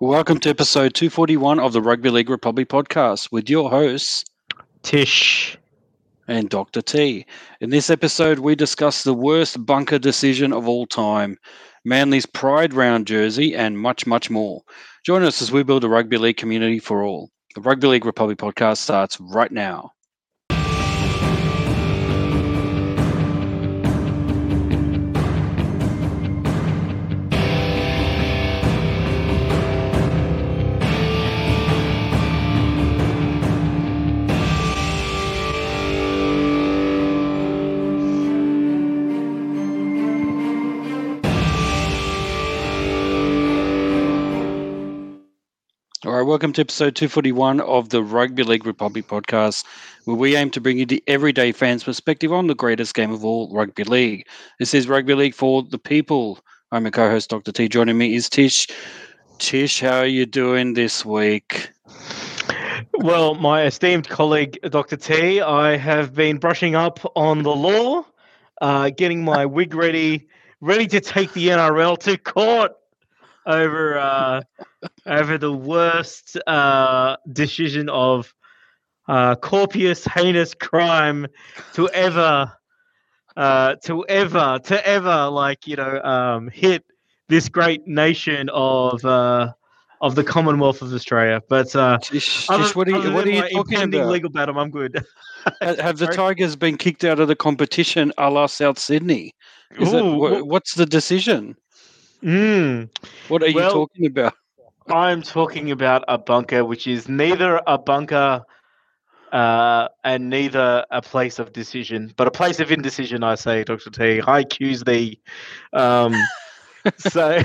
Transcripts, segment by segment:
Welcome to episode 241 of the Rugby League Republic podcast with your hosts, Tish. and Dr. T. In this episode, we discuss the worst bunker decision of all time, Manly's Pride Round jersey, and much, much more. Join us as we build a rugby league community for all. The Rugby League Republic podcast starts right now. Welcome to episode 241 of the Rugby League Republic podcast, where we aim to bring you the everyday fans' perspective on the greatest game of all, rugby league. This is Rugby League for the people. I'm your co-host, Dr. T. Joining me is Tish. Tish, how are you doing this week? Well, my esteemed colleague, Dr. T, I have been brushing up on the law, uh, getting my wig ready, ready to take the NRL to court over uh, over the worst uh, decision of uh, corpus heinous crime to ever uh, to ever to ever like you know um, hit this great nation of uh, of the Commonwealth of Australia. But uh, Tish, other- what are you, what are you talking about? legal battle, I'm good. Have the Tigers been kicked out of the competition a la South Sydney? Is it, Ooh, well- what's the decision? Mm. What are you talking about? I'm talking about a bunker which is neither a bunker uh, and neither a place of decision, but a place of indecision, I say, Dr. T. I accuse thee. Um, so,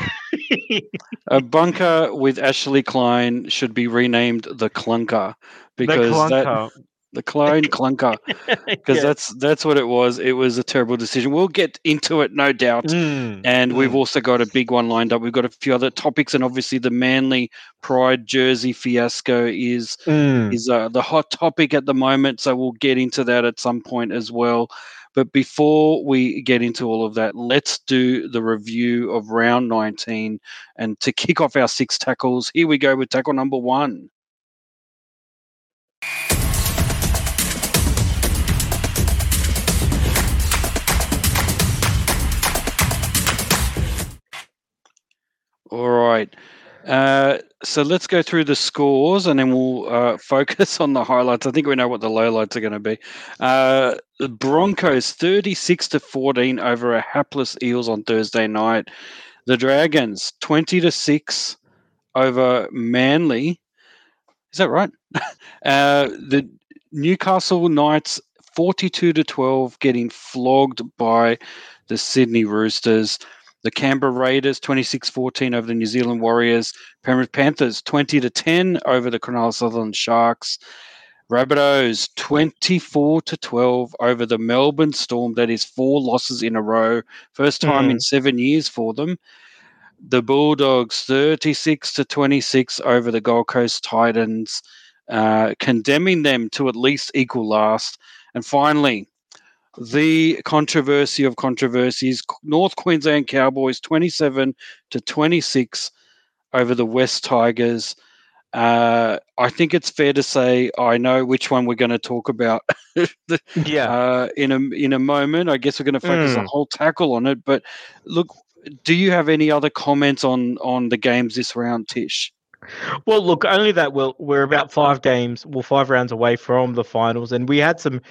A bunker with Ashley Klein should be renamed the Clunker because the that clunker. The clone Clunker because Yeah. that's that's what it was. It was a terrible decision. We'll get into it, no doubt. Mm, And we've mm. also got a big one lined up. We've got a few other topics, and obviously the Manly Pride jersey fiasco is mm. is uh, the hot topic at the moment. So we'll get into that at some point as well. But before we get into all of that, let's do the review of round 19. And to kick off our six tackles, here we go with tackle number one. All right. Uh, so let's go through the scores and then we'll uh, focus on the highlights. I think we know what the lowlights are going to be. Uh, the Broncos 36 to 14 over a hapless Eels on Thursday night. The Dragons 20 to 6 over Manly. Is that right? uh, the Newcastle Knights 42 to 12 getting flogged by the Sydney Roosters. The Canberra Raiders 26-14 over the New Zealand Warriors. Penrith Panthers 20 to 10 over the Cronulla Sutherland Sharks. Rabbitohs 24 to 12 over the Melbourne Storm. That is four losses in a row. First time in seven years for them. The Bulldogs 36 to 26 over the Gold Coast Titans, uh, condemning them to at least equal last. And finally, the controversy of controversies North Queensland Cowboys 27 to 26 over the West Tigers. Uh, I think it's fair to say I know which one we're going to talk about Yeah. uh, in a in a moment. I guess we're going to focus a Mm. whole tackle on it. But look, do you have any other comments on on the games this round, Tish? Well, look, only that we'll, we're about five games, well, five rounds away from the finals, and we had some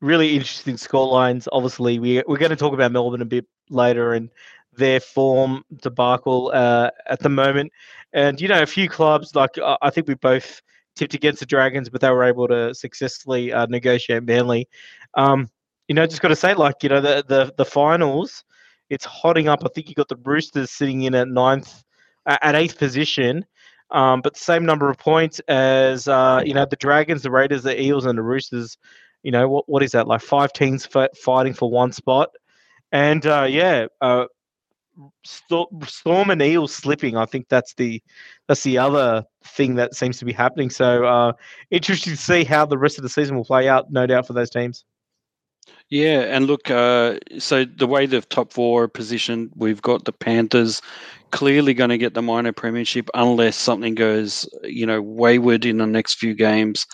really interesting scorelines. Obviously, we we're going to talk about Melbourne a bit later and their form debacle uh, at the moment, and you know, a few clubs like I think we both tipped against the Dragons, but they were able to successfully uh, negotiate Manly. Um, you know, just got to say, like you know, the the the finals, it's hotting up. I think you got the Roosters sitting in at ninth, at eighth position um, but the same number of points as uh, you know the Dragons, the Raiders, the Eels, and the Roosters. You know what? What is that? Like five teams fighting for one spot, and uh, yeah, uh, Storm and eel slipping. I think that's the that's the other thing that seems to be happening. So uh, interesting to see how the rest of the season will play out. No doubt for those teams. Yeah, and look, uh, so the way the top four are positioned, we've got the Panthers clearly going to get the minor premiership unless something goes, you know, wayward in the next few games.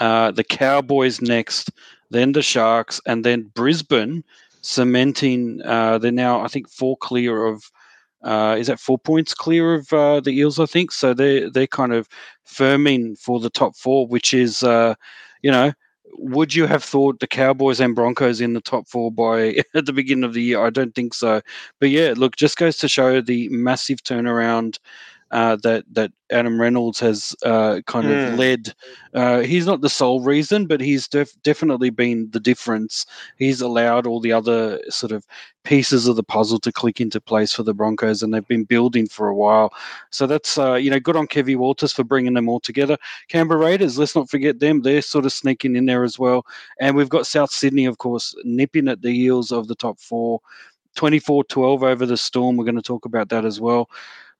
Uh, the Cowboys next, then the Sharks, and then Brisbane cementing. Uh, they're now, I think, four clear of. Uh, is that four points clear of uh, the Eels? I think so. They they're kind of firming for the top four, which is, uh, you know, would you have thought the Cowboys and Broncos in the top four by at the beginning of the year? I don't think so. But yeah, look, just goes to show the massive turnaround uh, that that Adam Reynolds has uh, kind mm. of hmm. led. Uh, he's not the sole reason, but he's def- definitely been the difference. He's allowed all the other sort of pieces of the puzzle to click into place for the Broncos, and they've been building for a while. So that's uh, you know good on Kevy Walters for bringing them all together. Canberra Raiders, let's not forget them; they're sort of sneaking in there as well. And we've got South Sydney, of course, nipping at the heels of the top four. 24 12 over the Storm. We're going to talk about that as well.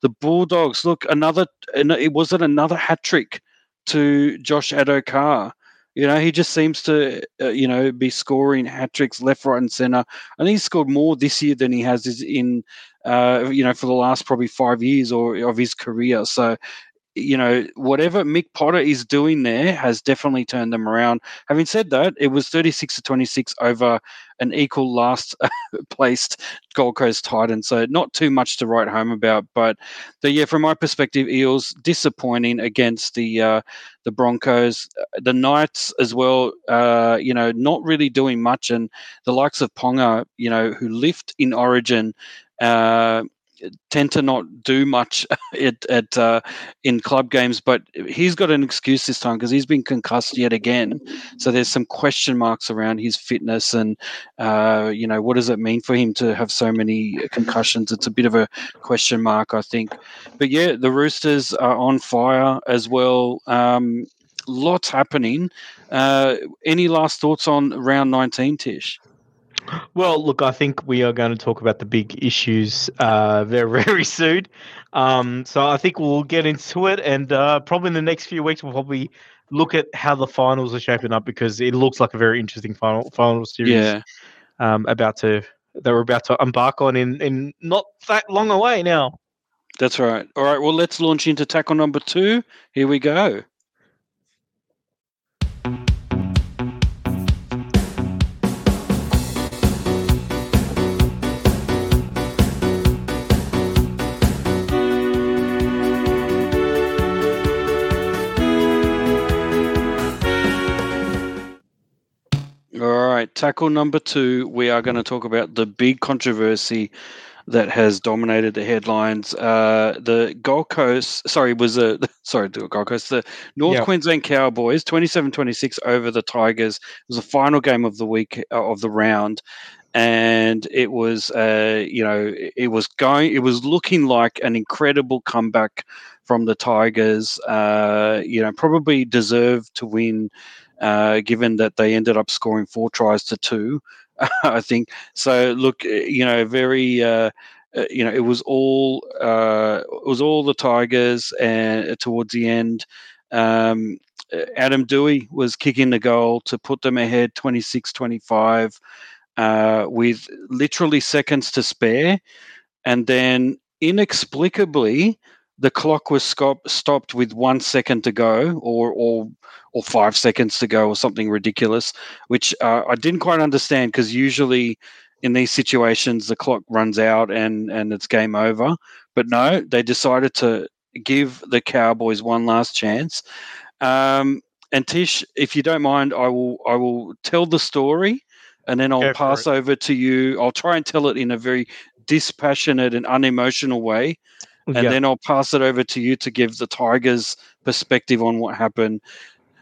The Bulldogs, look, another, it wasn't another hat trick to Josh Addo-Carr. You know, he just seems to, uh, you know, be scoring hat tricks left, right, and center. Think he's scored more this year than he has in, uh, you know, for the last probably five years or of his career. So you know, whatever Mick Potter is doing there has definitely turned them around. Having said that, it was 36 to 26 over an equal last placed Gold Coast Titan. So not too much to write home about. But the, yeah, from my perspective, Eels disappointing against the uh, the Broncos. The Knights as well, uh, you know, not really doing much. And the likes of Ponga, you know, who lift in Origin. Uh, tend to not do much at, at uh, in club games, but he's got an excuse this time because he's been concussed yet again. So there's some question marks around his fitness and uh, you know what does it mean for him to have so many concussions? It's a bit of a question mark, I think. But yeah, the Roosters are on fire as well. Um, lots happening. Uh, any last thoughts on round 19, Tish? Well, look, I think we are going to talk about the big issues uh, very, very soon. Um, so I think we'll get into it, and uh, probably in the next few weeks, we'll probably look at how the finals are shaping up because it looks like a very interesting final final series. Yeah. Um, about to that we're about to embark on in in not that long away now. That's right. All right. Well, let's launch into tackle number two. Here we go. Right, tackle number two. We are going to talk about the big controversy that has dominated the headlines. Uh, the Gold Coast, sorry, was a sorry, the Gold Coast, the North yep. Queensland Cowboys, 27-26 over the Tigers. It was the final game of the week uh, of the round, and it was, uh, you know, it was going, it was looking like an incredible comeback from the Tigers. Uh, you know, probably deserved to win uh, given that they ended up scoring four tries to two. I think so. Look, eh, you know, very. Uh, uh, you know, it was all uh, it was all the Tigers, and uh, towards the end, um, Adam Doueihi was kicking the goal to put them ahead 26-25 uh, with literally seconds to spare, and then inexplicably the clock was stop, stopped with one second to go, or or or five seconds to go, or something ridiculous, which uh, I didn't quite understand because usually in these situations the clock runs out and and it's game over. But no, they decided to give the Cowboys one last chance. Um, and Tish, if you don't mind, I will I will tell the story, and then I'll Go pass over to you. I'll try and tell it in a very dispassionate and unemotional way and yeah. then I'll pass it over to you to give the Tigers' perspective on what happened.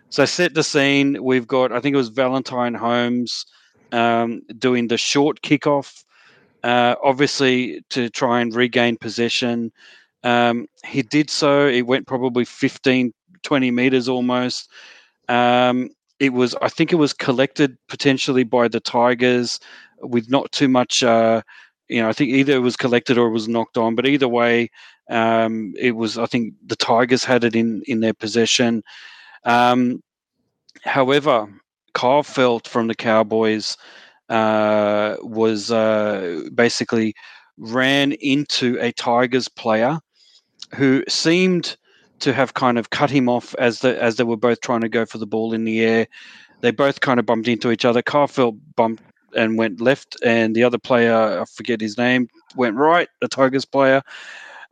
So set the scene. We've got, I think it was Valentine Holmes um, doing the short kickoff, uh, obviously to try and regain possession. Um, he did so. It went probably 15, 20 meters almost. Um, it was, I think it was collected potentially by the Tigers with not too much. Uh, you know, I think either it was collected or it was knocked on, but either way, um, it was, I think, the Tigers had it in in their possession. Um, however, Kyle Feldt from the Cowboys uh, was uh, basically ran into a Tigers player who seemed to have kind of cut him off as the as they were both trying to go for the ball in the air. They both kind of bumped into each other. Feldt bumped and went left, and the other player, I forget his name, went right. The Tigers player,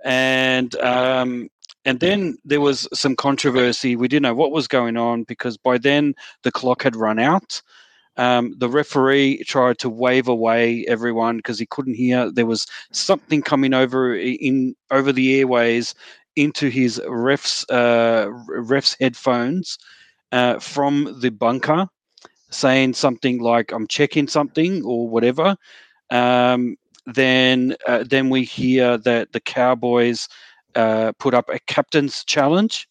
and um, and then there was some controversy. We didn't know what was going on because by then the clock had run out. Um, the referee tried to wave away everyone because he couldn't hear. There was something coming over in over the airways into his ref's uh, ref's headphones uh, from the bunker, saying something like "I'm checking something" or whatever. Um, then uh, then we hear that the Cowboys uh, put up a captain's challenge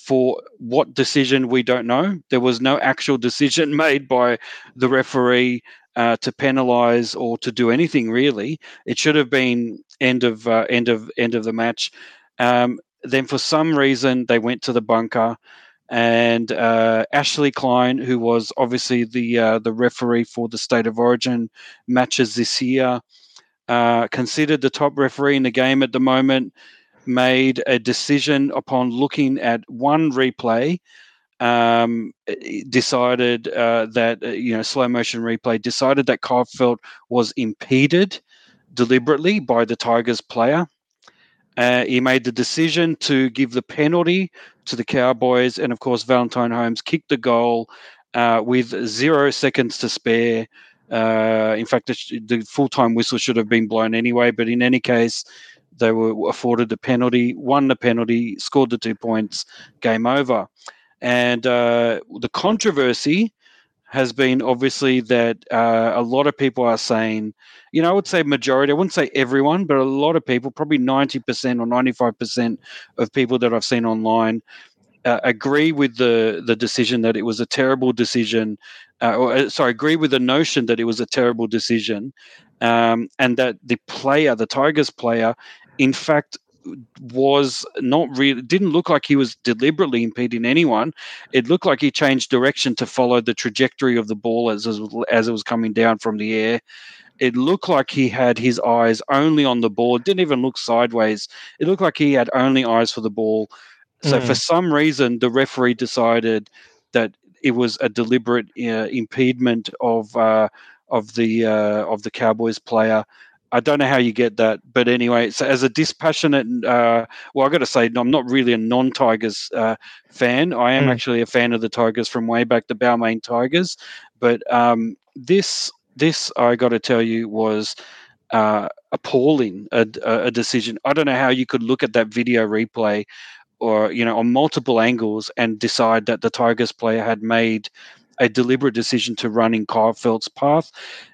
for what decision we don't know. There was no actual decision made by the referee uh, to penalise or to do anything really. It should have been end of uh, end of end of the match. Um, then for some reason they went to the bunker, and uh, Ashley Klein, who was obviously the uh, the referee for the state of origin matches this year, uh, considered the top referee in the game at the moment made a decision upon looking at one replay um, decided uh, that uh, you know slow motion replay decided that Feldt was impeded deliberately by the Tigers player. Uh, he made the decision to give the penalty to the Cowboys, and of course Valentine Holmes kicked the goal uh, with zero seconds to spare. Uh, in fact, the, the full time whistle should have been blown anyway, but in any case, they were afforded the penalty, won the penalty, scored the two points, game over. And uh, the controversy has been obviously that uh, a lot of people are saying, you know, I would say majority, I wouldn't say everyone, but a lot of people, probably 90% or 95% of people that I've seen online uh, agree with the the decision that it was a terrible decision, uh, or uh, sorry, agree with the notion that it was a terrible decision, um, and that the player, the Tigers player, in fact was not really didn't look like he was deliberately impeding anyone. It looked like he changed direction to follow the trajectory of the ball as as it was coming down from the air. It looked like he had his eyes only on the ball. It didn't even look sideways. It looked like he had only eyes for the ball. So mm. for some reason the referee decided that it was a deliberate uh, impediment of uh, of the uh, of the Cowboys player I don't know how you get that, but anyway, so as a dispassionate, uh, well, I got to say, I'm not really a non-Tigers uh, fan. I am mm. actually a fan of the Tigers from way back, the Balmain Tigers. But um, this, this I got to tell you, was uh, appalling. A, a, decision. I don't know how you could look at that video replay, or you know, on multiple angles, and decide that the Tigers player had made a deliberate decision to run in Kyle Feldt's path.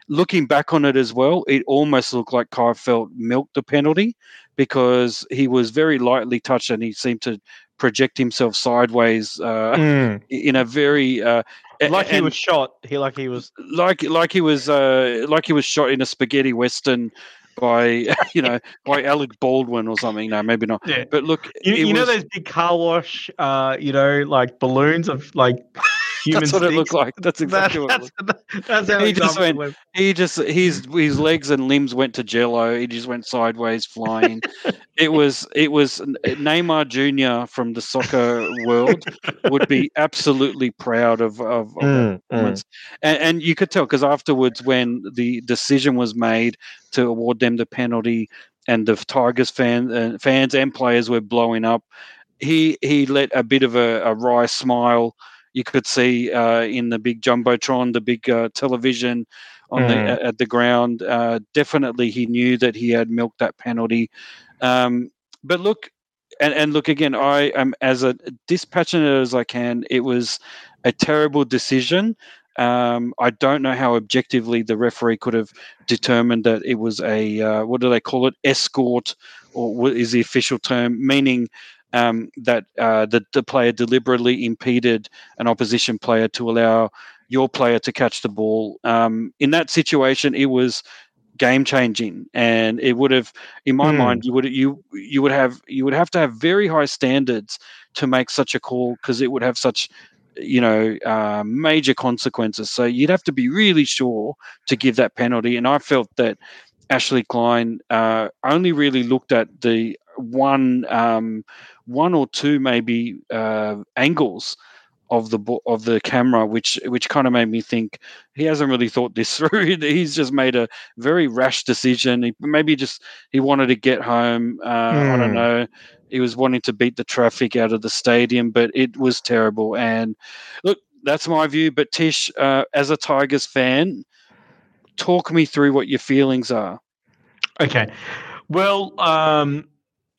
Looking back on it as well, it almost looked like Kyle Feldt milked the penalty because he was very lightly touched and he seemed to project himself sideways uh, mm. in a very uh, like he was shot. He like he was like like he was uh, like he was shot in a spaghetti western by you know by Alec Baldwin or something. No, maybe not. Yeah. But look, you, you was... know those big car wash, uh, you know, like balloons of like that's what it looked like. That's exactly that, what that's, that's how he just went. He just his his legs and limbs went to jello. He just went sideways flying. it was it was Neymar Junior from the soccer world would be absolutely proud of of, of mm, performance, mm. And, and you could tell because afterwards when the decision was made to award them the penalty and the Tigers fan, uh, fans and players were blowing up. He he let a bit of a, a wry smile you could see uh, in the big jumbotron, the big uh, television on mm. the at the ground. Uh, definitely, he knew that he had milked that penalty. Um, but look, and, and look again. I am as a dispassionate as I can. It was a terrible decision. Um, I don't know how objectively the referee could have determined that it was a uh, what do they call it escort or what is the official term meaning um, that uh, the, the player deliberately impeded an opposition player to allow your player to catch the ball. Um, in that situation, it was game changing, and it would have, in my mm. mind, you would you you would have you would have to have very high standards to make such a call because it would have such you know uh, major consequences. So you'd have to be really sure to give that penalty, and I felt that Ashley Klein uh, only really looked at the one um, one or two maybe uh, angles of the of the camera, which which kind of made me think he hasn't really thought this through. He's just made a very rash decision. He, maybe just he wanted to get home. Uh, mm. I don't hmm. know. He was wanting to beat the traffic out of the stadium, but it was terrible. And look, that's my view. But Tish, uh, as a Tigers fan, talk me through what your feelings are. Okay. Well, um,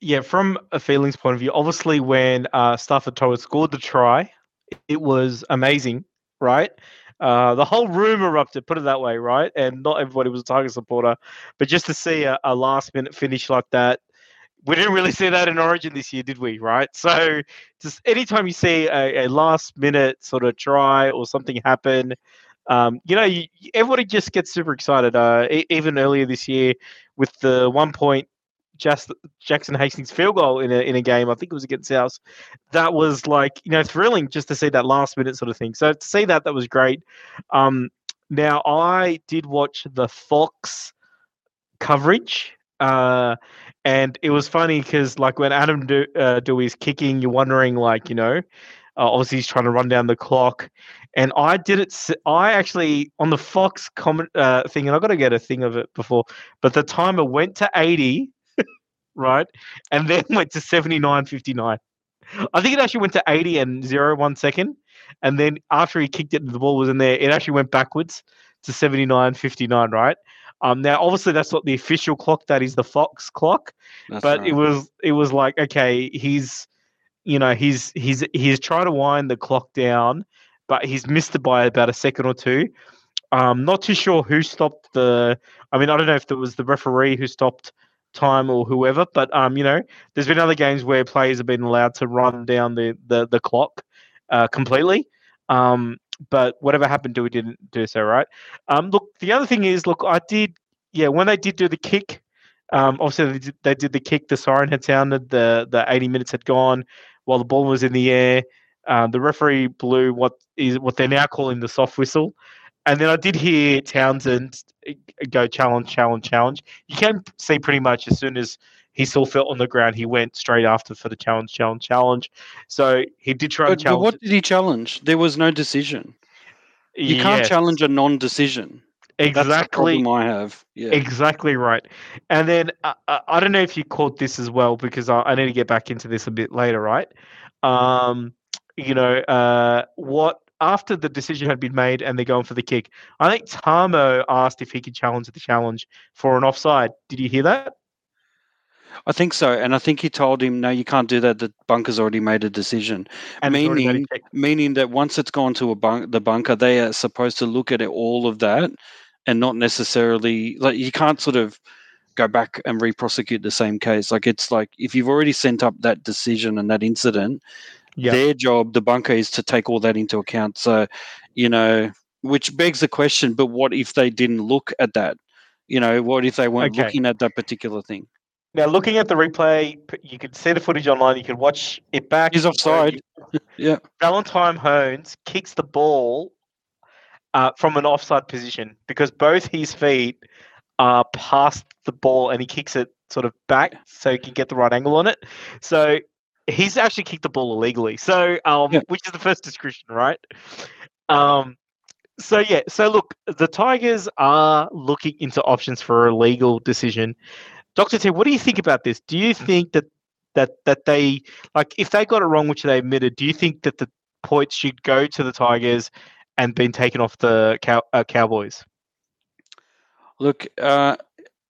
yeah, from a feelings point of view, obviously when uh, Starford To'a scored the try, it was amazing, right? Uh, the whole room erupted, put it that way, right? And not everybody was a Tiger supporter, but just to see a, a last minute finish like that, we didn't really see that in Origin this year, did we? Right. So just anytime you see a, a last minute sort of try or something happen, um, you know, you, everybody just gets super excited. Uh, even earlier this year with the one point just Jackson Hastings field goal in a in a game. I think it was against South. That was like you know thrilling just to see that last minute sort of thing. So to see that that was great. Um, now I did watch the Fox coverage. Uh, and it was funny because like when Adam Do- uh, Doueihi's kicking, you're wondering like you know, uh, obviously he's trying to run down the clock, and I did it. I actually on the Fox comment uh, thing, and I got to get a thing of it before, but the timer went to eighty right? And then went to 79.59. I think it actually went to 80 and 0 one second. And then after he kicked it, the ball was in there, it actually went backwards to 79.59, right? Um, now, obviously, that's not the official clock. That is the Fox clock. That's but right. it was it was like okay, he's you know he's he's he's trying to wind the clock down, but he's missed it by about a second or two. Um, not too sure who stopped the. I mean, I don't know if it was the referee who stopped time or whoever. But um, you know, there's been other games where players have been allowed to run down the the, the clock uh, completely. Um, but whatever happened to it didn't do so, right? Um, look, the other thing is, look, I did, yeah, when they did do the kick, um, obviously they did, they did the kick, the siren had sounded, the the 80 minutes had gone while the ball was in the air. Um, the referee blew what is what they're now calling the soft whistle. And then I did hear Townsend go challenge, challenge, challenge. You can see pretty much as soon as he saw Feldt on the ground, he went straight after for the challenge, challenge, challenge. So he did try but, to challenge. But what did he challenge? There was no decision. You yes. can't challenge a non-decision. Exactly. That's I have. Yeah. Exactly right. And then uh, uh, I don't know if you caught this as well because I, I, need to get back into this a bit later, right? Um, you know, uh, what after the decision had been made and they're going for the kick, I think Tamou asked if he could challenge the challenge for an offside. Did you hear that? I think so, and I think he told him, "No, you can't do that. The bunker's already made a decision." And meaning, meaning that once it's gone to a bunk, the bunker, they are supposed to look at it, all of that, and not necessarily like you can't sort of go back and re-prosecute the same case. Like it's like if you've already sent up that decision and that incident, Yep. Their job, the bunker, is to take all that into account. So, you know, which begs the question: But what if they didn't look at that? You know, what if they weren't okay. looking at that particular thing? Now, looking at the replay, you can see the footage online. You can watch it back. He's offside. yeah. Valentine Holmes kicks the ball uh, from an offside position because both his feet are past the ball and he kicks it sort of back so he can get the right angle on it. So he's actually kicked the ball illegally. So, um, yeah. which is the first description, right? Um, so yeah, so look, the Tigers are looking into options for a legal decision. Doctor T, what do you think about this? Do you think that that that they like if they got it wrong, which they admitted, do you think that the points should go to the Tigers and been taken off the cow, uh, Cowboys? Look, uh,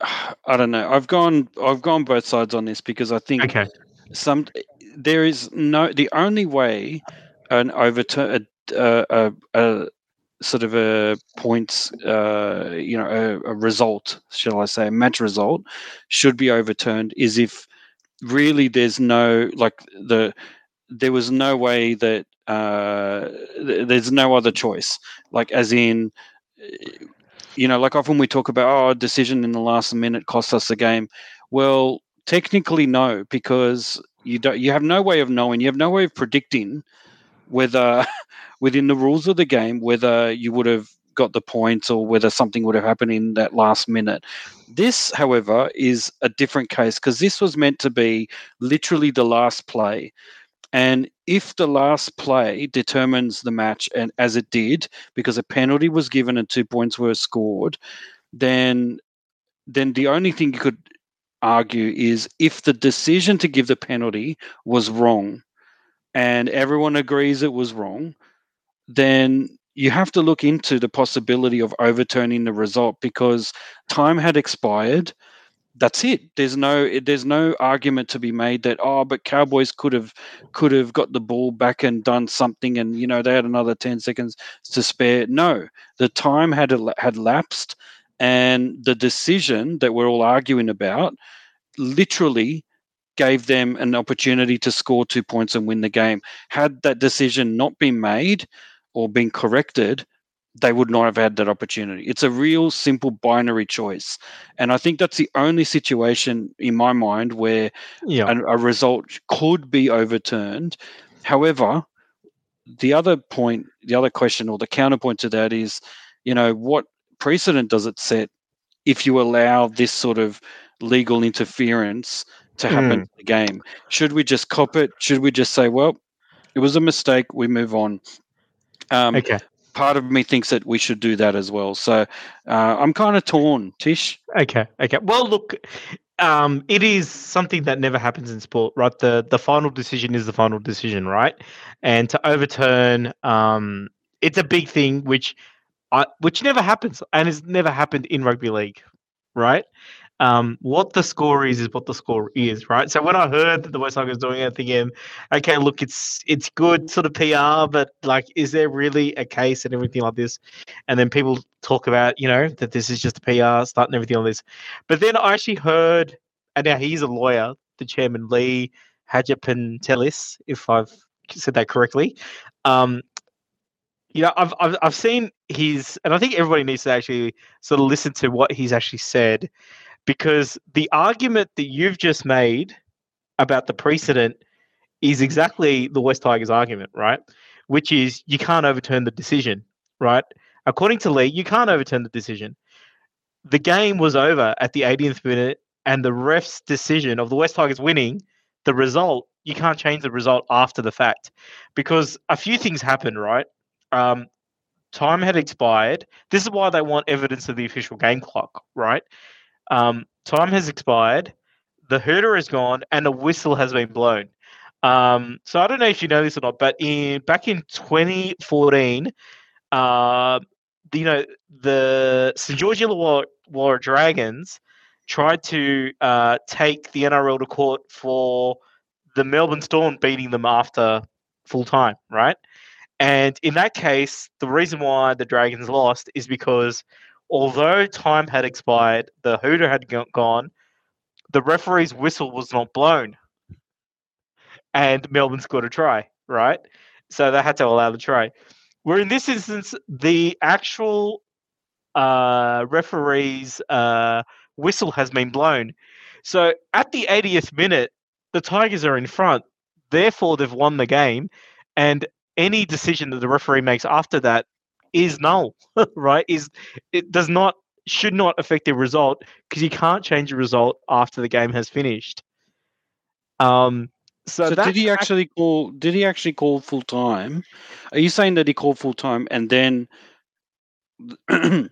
I don't know. I've gone I've gone both sides on this because I think okay. some there is no the only way an overturn a, a, a, sort of a points uh, you know a, a, result shall i say a match result should be overturned is if really there's no like the there was no way that uh, there's no other choice. Like as in you know like often we talk about oh a decision in the last minute cost us the game. Well technically no because you don't you have no way of knowing you have no way of predicting whether within the rules of the game whether you would have got the points or whether something would have happened in that last minute. This, however, is a different case because this was meant to be literally the last play. And if the last play determines the match, and as it did, because a penalty was given and two points were scored, then then the only thing you could argue is if the decision to give the penalty was wrong, and everyone agrees it was wrong, then you have to look into the possibility of overturning the result because time had expired that's it. There's no there's no argument to be made that oh, but Cowboys could have could have got the ball back and done something, and you know they had another ten seconds to spare. No, the time had had lapsed, and the decision that we're all arguing about literally gave them an opportunity to score two points and win the game. Had that decision not been made or been corrected, they would not have had that opportunity. It's a real simple binary choice. And I think that's the only situation in my mind where yeah. a, a result could be overturned. However, the other point, the other question or the counterpoint to that is, you know, what precedent does it set if you allow this sort of legal interference to happen mm. in the game? Should we just cop it? Should we just say, well, it was a mistake, we move on? Um, okay part of me thinks that we should do that as well. So uh, I'm kind of torn, Tish. Okay, okay. Well, look, um, it is something that never happens in sport, right? The the final decision is the final decision, right? And to overturn, um, it's a big thing, which, Which never happens, and has never happened in rugby league, right? um, what the score is is what the score is, right? So when I heard that the West Tigers doing it, thinking, okay, look, it's it's good sort of PR, but like, is there really a case and everything like this? And then people talk about, you know, that this is just a PR stunt and everything on this. But then I actually heard, and now he's a lawyer, the chairman Lee Hagipantelis, if I've said that correctly. Um, you know, I've, I've I've seen his, and I think everybody needs to actually sort of listen to what he's actually said because the argument that you've just made about the precedent is exactly the West Tigers argument, right? Which is you can't overturn the decision, right? According to Lee, you can't overturn the decision. The game was over at the 80th minute, and the ref's decision of the West Tigers winning the result, you can't change the result after the fact because a few things happened, right? Um, time had expired. This is why they want evidence of the official game clock, right? Um, time has expired, the hooter is gone, and the whistle has been blown. Um, so I don't know if you know this or not, but in back in 2014, uh, you know the St George Illawarra Dragons tried to uh, take the NRL to court for the Melbourne Storm beating them after full time, right? And in that case, the reason why the Dragons lost is because although time had expired, the hooter had gone, the referee's whistle was not blown. And Melbourne scored a try, right? So they had to allow the try. Where in this instance, the actual uh, referee's uh, whistle has been blown. So at the 80th minute, the Tigers are in front. Therefore, they've won the game. And any decision that the referee makes after that is null, right? Is it does not should not affect the result because you can't change the result after the game has finished. Um, so, so did he actually call? Did he actually call full time? Are you saying that he called full time and then um,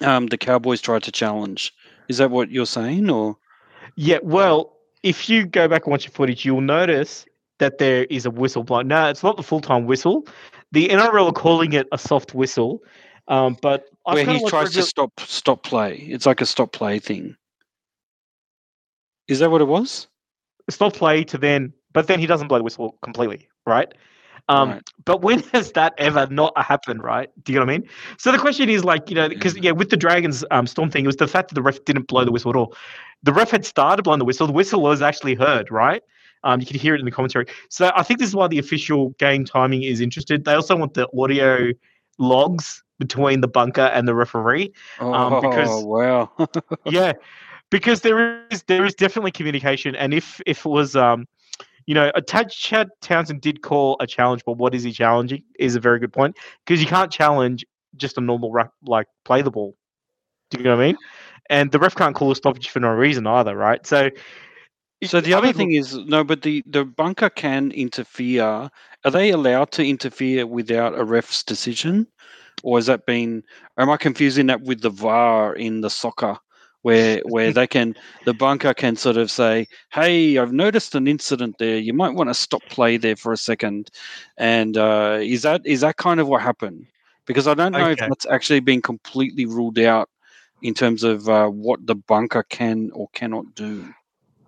the Cowboys tried to challenge? Is that what you're saying, or? Yeah. Well, if you go back and watch the footage, you'll notice that there is a whistle blown. No, it's not the full time whistle the NRL are calling it a soft whistle, um, but I've where he tries to stop stop play. It's like a stop play thing. Is that what it was? Stop play to then, but then he doesn't blow the whistle completely, right? Um, right. But when has that ever not happened, right? Do you know what I mean? So the question is like, you know, because yeah, with the Dragons um, Storm thing, it was the fact that the ref didn't blow the whistle at all. The ref had started blowing the whistle. The whistle was actually heard, right? Um, you can hear it in the commentary. So I think this is why the official game timing is interested. They also want the audio logs between the bunker and the referee. Um, because, oh wow! yeah, because there is there is definitely communication, and if if it was um, you know, Chad Townsend did call a challenge, but what is he challenging? Is a very good point because you can't challenge just a normal rap, like play the ball. Do you know what I mean? And the ref can't call a stoppage for no reason either, right? So, so the other thing is no, but the the bunker can interfere. Are they allowed to interfere without a ref's decision, or has that been? Am I confusing that with the VAR in the soccer? where where they can the bunker can sort of say, "Hey, I've noticed an incident there. You might want to stop play there for a second. And uh, is that is that kind of what happened? Because I don't know okay. if that's actually been completely ruled out in terms of uh, what the bunker can or cannot do.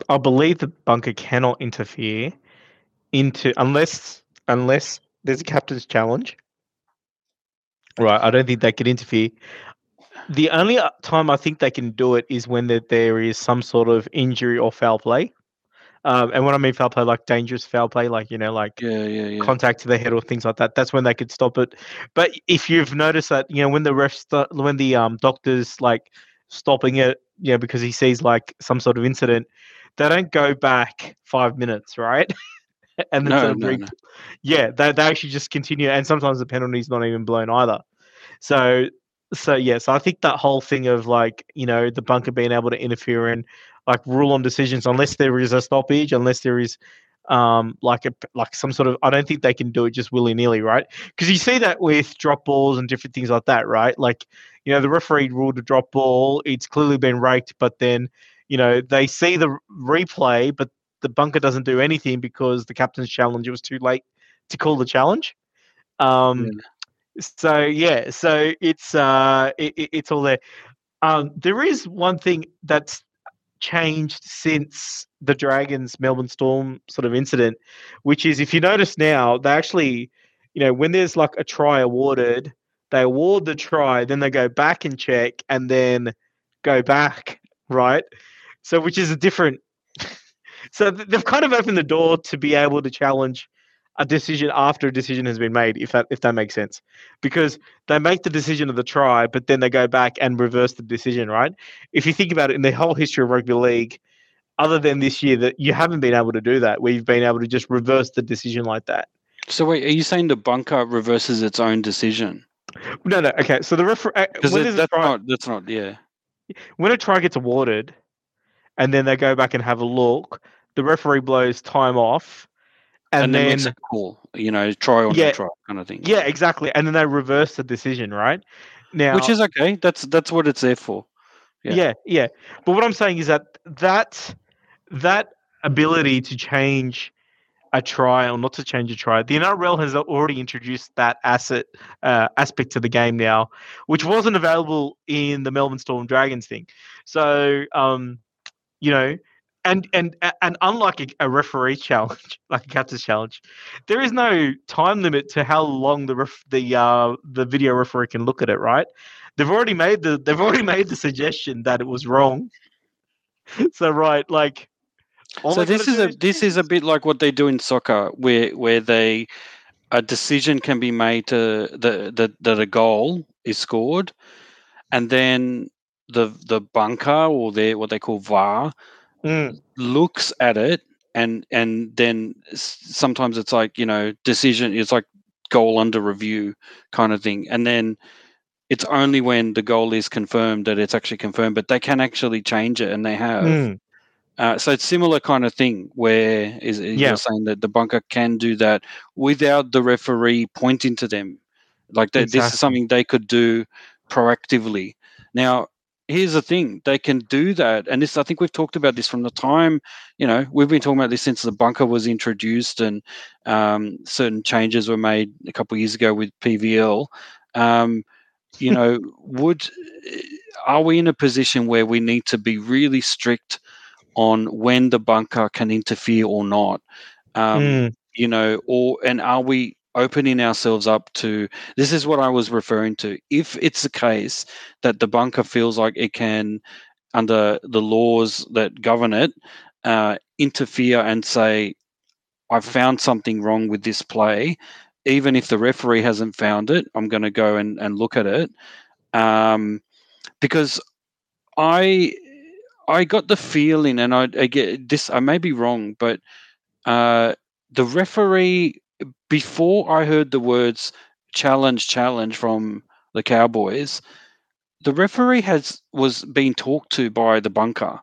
I believe the bunker cannot interfere into unless unless there's a captain's challenge. Right, I don't think they could interfere. The only uh, time I think they can do it is when there is some sort of injury or foul play. Um, and when I mean foul play, like dangerous foul play, like you know, like yeah, yeah, yeah. contact to the head or things like that. That's when they could stop it. But if you've noticed that, you know, when the refs, st- when the um doctors like stopping it, you know, because he sees like some sort of incident, they don't go back five minutes, right? and then no, no, no. yeah, they they actually just continue, and sometimes the penalty's not even blown either. So so yeah, so I think that whole thing of like you know the bunker being able to interfere and like rule on decisions unless there is a stoppage, unless there is um like a like some sort of I don't think they can do it just willy nilly, right? Because you see that with drop balls and different things like that, right? Like you know the referee ruled a drop ball, it's clearly been raked, but then you know they see the replay, but the bunker doesn't do anything because the captain's challenge it was too late to call the challenge. Um, yeah so yeah, so it's uh, it, it's all there. Um, there is one thing that's changed since the Dragons Melbourne Storm sort of incident, which is if you notice now, they actually, you know, when there's like a try awarded, they award the try, then they go back and check, and then go back, right? So, which is a different. so they've kind of opened the door to be able to challenge a decision after a decision has been made, if that if that makes sense, because they make the decision of the try, but then they go back and reverse the decision, right? If you think about it, in the whole history of rugby league, other than this year, that you haven't been able to do that, where you've been able to just reverse the decision like that. So wait, are you saying the bunker reverses its own decision? No, no. Okay, so the referee because uh, that's not that's not yeah. When a try gets awarded, and then they go back and have a look, the referee blows time off and, and then, then call, you know, try or yeah, try kind of thing. Yeah, exactly. And then they reverse the decision, right? Now, which is okay. That's that's what it's there for. Yeah. yeah, yeah. But what I'm saying is that that that ability to change a try or not to change a try, the NRL has already introduced that asset uh, aspect to the game now, which wasn't available in the Melbourne Storm Dragons thing. So, um, you know, and and and unlike a, a, referee challenge, like a captain's challenge, there is no time limit to how long the ref, the uh, the video referee can look at it. Right? They've already made the they've already made the suggestion that it was wrong. so right, like. So this is a is this is a bit like what they do in soccer, where where they a decision can be made to the that that a goal is scored, and then the the bunker or their what they call VAR mm. looks at it and and then sometimes it's like you know decision it's like goal under review kind of thing and then it's only when the goal is confirmed that it's actually confirmed but they can actually change it and they have mm. uh, so it's similar kind of thing where is yeah. you're saying that the bunker can do that without the referee pointing to them like that exactly. this is something they could do proactively now here's the thing they can do that and this i think we've talked about this from the time you know we've been talking about this since the bunker was introduced and um, certain changes were made a couple of years ago with pvl um, you know would are we in a position where we need to be really strict on when the bunker can interfere or not um, mm. you know or and are we opening ourselves up to this is what I was referring to. If it's the case that the bunker feels like it can, under the laws that govern it, uh, interfere and say, I've found something wrong with this play, even if the referee hasn't found it, I'm going to go and, and look at it. Um, because I I got the feeling, and I, I get this, I may be wrong, but uh, the referee before I heard the words challenge, challenge from the Cowboys, the referee has was being talked to by the bunker.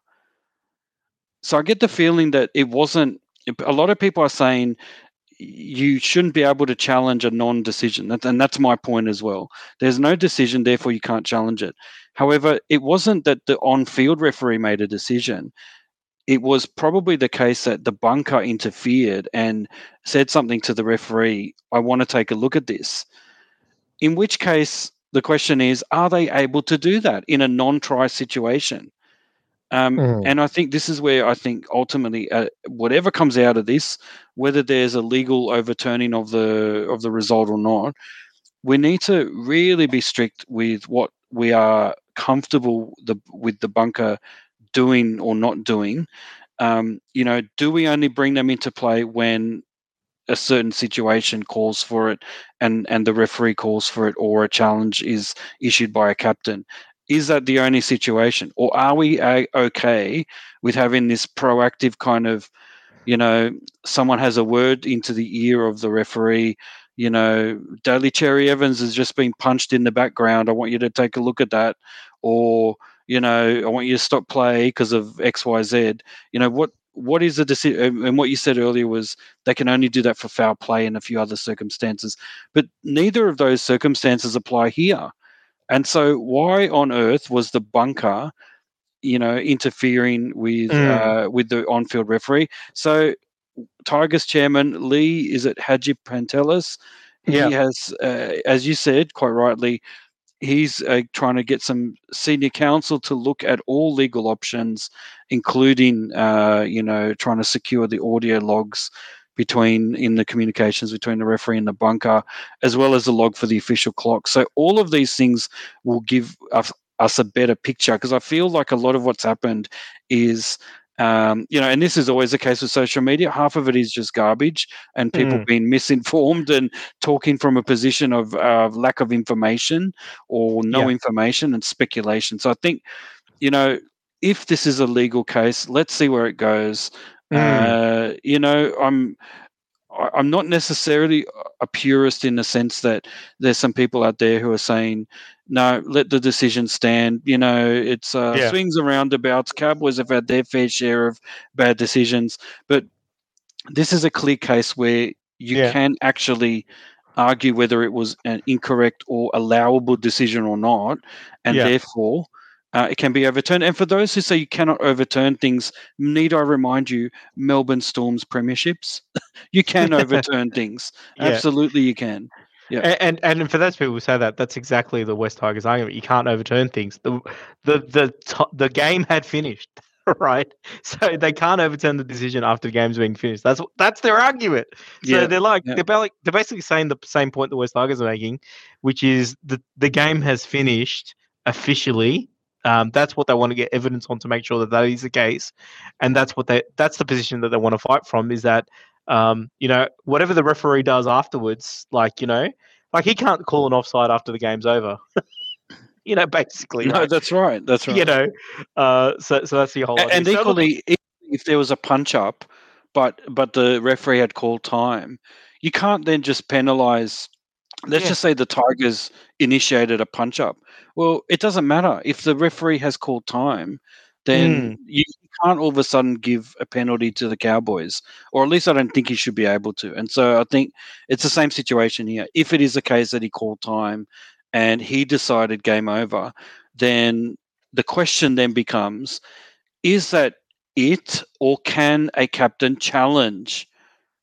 So I get the feeling that it wasn't. A lot of people are saying you shouldn't be able to challenge a non-decision, and that's my point as well. There's no decision, therefore you can't challenge it. However, it wasn't that the on-field referee made a decision. It was probably the case that the bunker interfered and said something to the referee. I want to take a look at this. In which case, the question is, are they able to do that in a non-try situation? Um, mm. And I think this is where I think ultimately, uh, whatever comes out of this, whether there's a legal overturning of the of the result or not, we need to really be strict with what we are comfortable the, with the bunker doing or not doing. Um, you know, do we only bring them into play when a certain situation calls for it and and the referee calls for it or a challenge is issued by a captain is that the only situation or are we uh, okay with having this proactive kind of you know someone has a word into the ear of the referee you know daly cherry evans has just been punched in the background i want you to take a look at that or you know i want you to stop play because of xyz you know what what is the decision and what you said earlier was they can only do that for foul play and a few other circumstances but neither of those circumstances apply here and so, why on earth was the bunker, you know, interfering with mm. uh, with the on-field referee? So, Tigers chairman Lee is it Haji Pantelis? Yeah. He has, uh, as you said quite rightly, he's uh, trying to get some senior counsel to look at all legal options, including, uh, you know, trying to secure the audio logs between in the communications between the referee and the bunker, as well as the log for the official clock. So all of these things will give us, us a better picture because I feel like a lot of what's happened is. Um, you know, and this is always the case with social media. Half of it is just garbage and people mm. being misinformed and talking from a position of uh, lack of information or no yeah. information and speculation. So I think, you know, if this is a legal case, let's see where it goes. Mm. Uh, you know, I'm I'm not necessarily a purist in the sense that there's some people out there who are saying, no, let the decision stand. You know, it's uh, yeah. swings and roundabouts. Cowboys have had their fair share of bad decisions, but this is a clear case where you yeah. can actually argue whether it was an incorrect or allowable decision or not, and yeah. therefore uh, it can be overturned. And for those who say you cannot overturn things, need I remind you, Melbourne Storm's premierships? you can overturn things. Yeah. Absolutely, you can. Yeah. And, and and for those people who say that, that's exactly the West Tigers argument. You can't overturn things. The the the the game had finished, right? So they can't overturn the decision after the game's being finished. That's that's their argument. So yeah. they're like yeah. they're, like, they're basically saying the same point the West Tigers are making, which is the the game has finished officially um, that's what they want to get evidence on to make sure that that is the case, and that's what they that's the position that they want to fight from. Is that um, you know whatever the referee does afterwards, like you know, like he can't call an offside after the game's over. you know, basically. No, right? that's right. That's right. You know, uh, so so that's the whole. And, and equally, so, if there was a punch up, but but the referee had called time, you can't then just penalise let's yeah. just say the Tigers initiated a punch up. Well, it doesn't matter if the referee has called time. Then mm. you can't all of a sudden give a penalty to the Cowboys, or at least I don't think he should be able to. And so I think it's the same situation here. If it is a case that he called time and he decided game over, then the question then becomes: Is that it, or can a captain challenge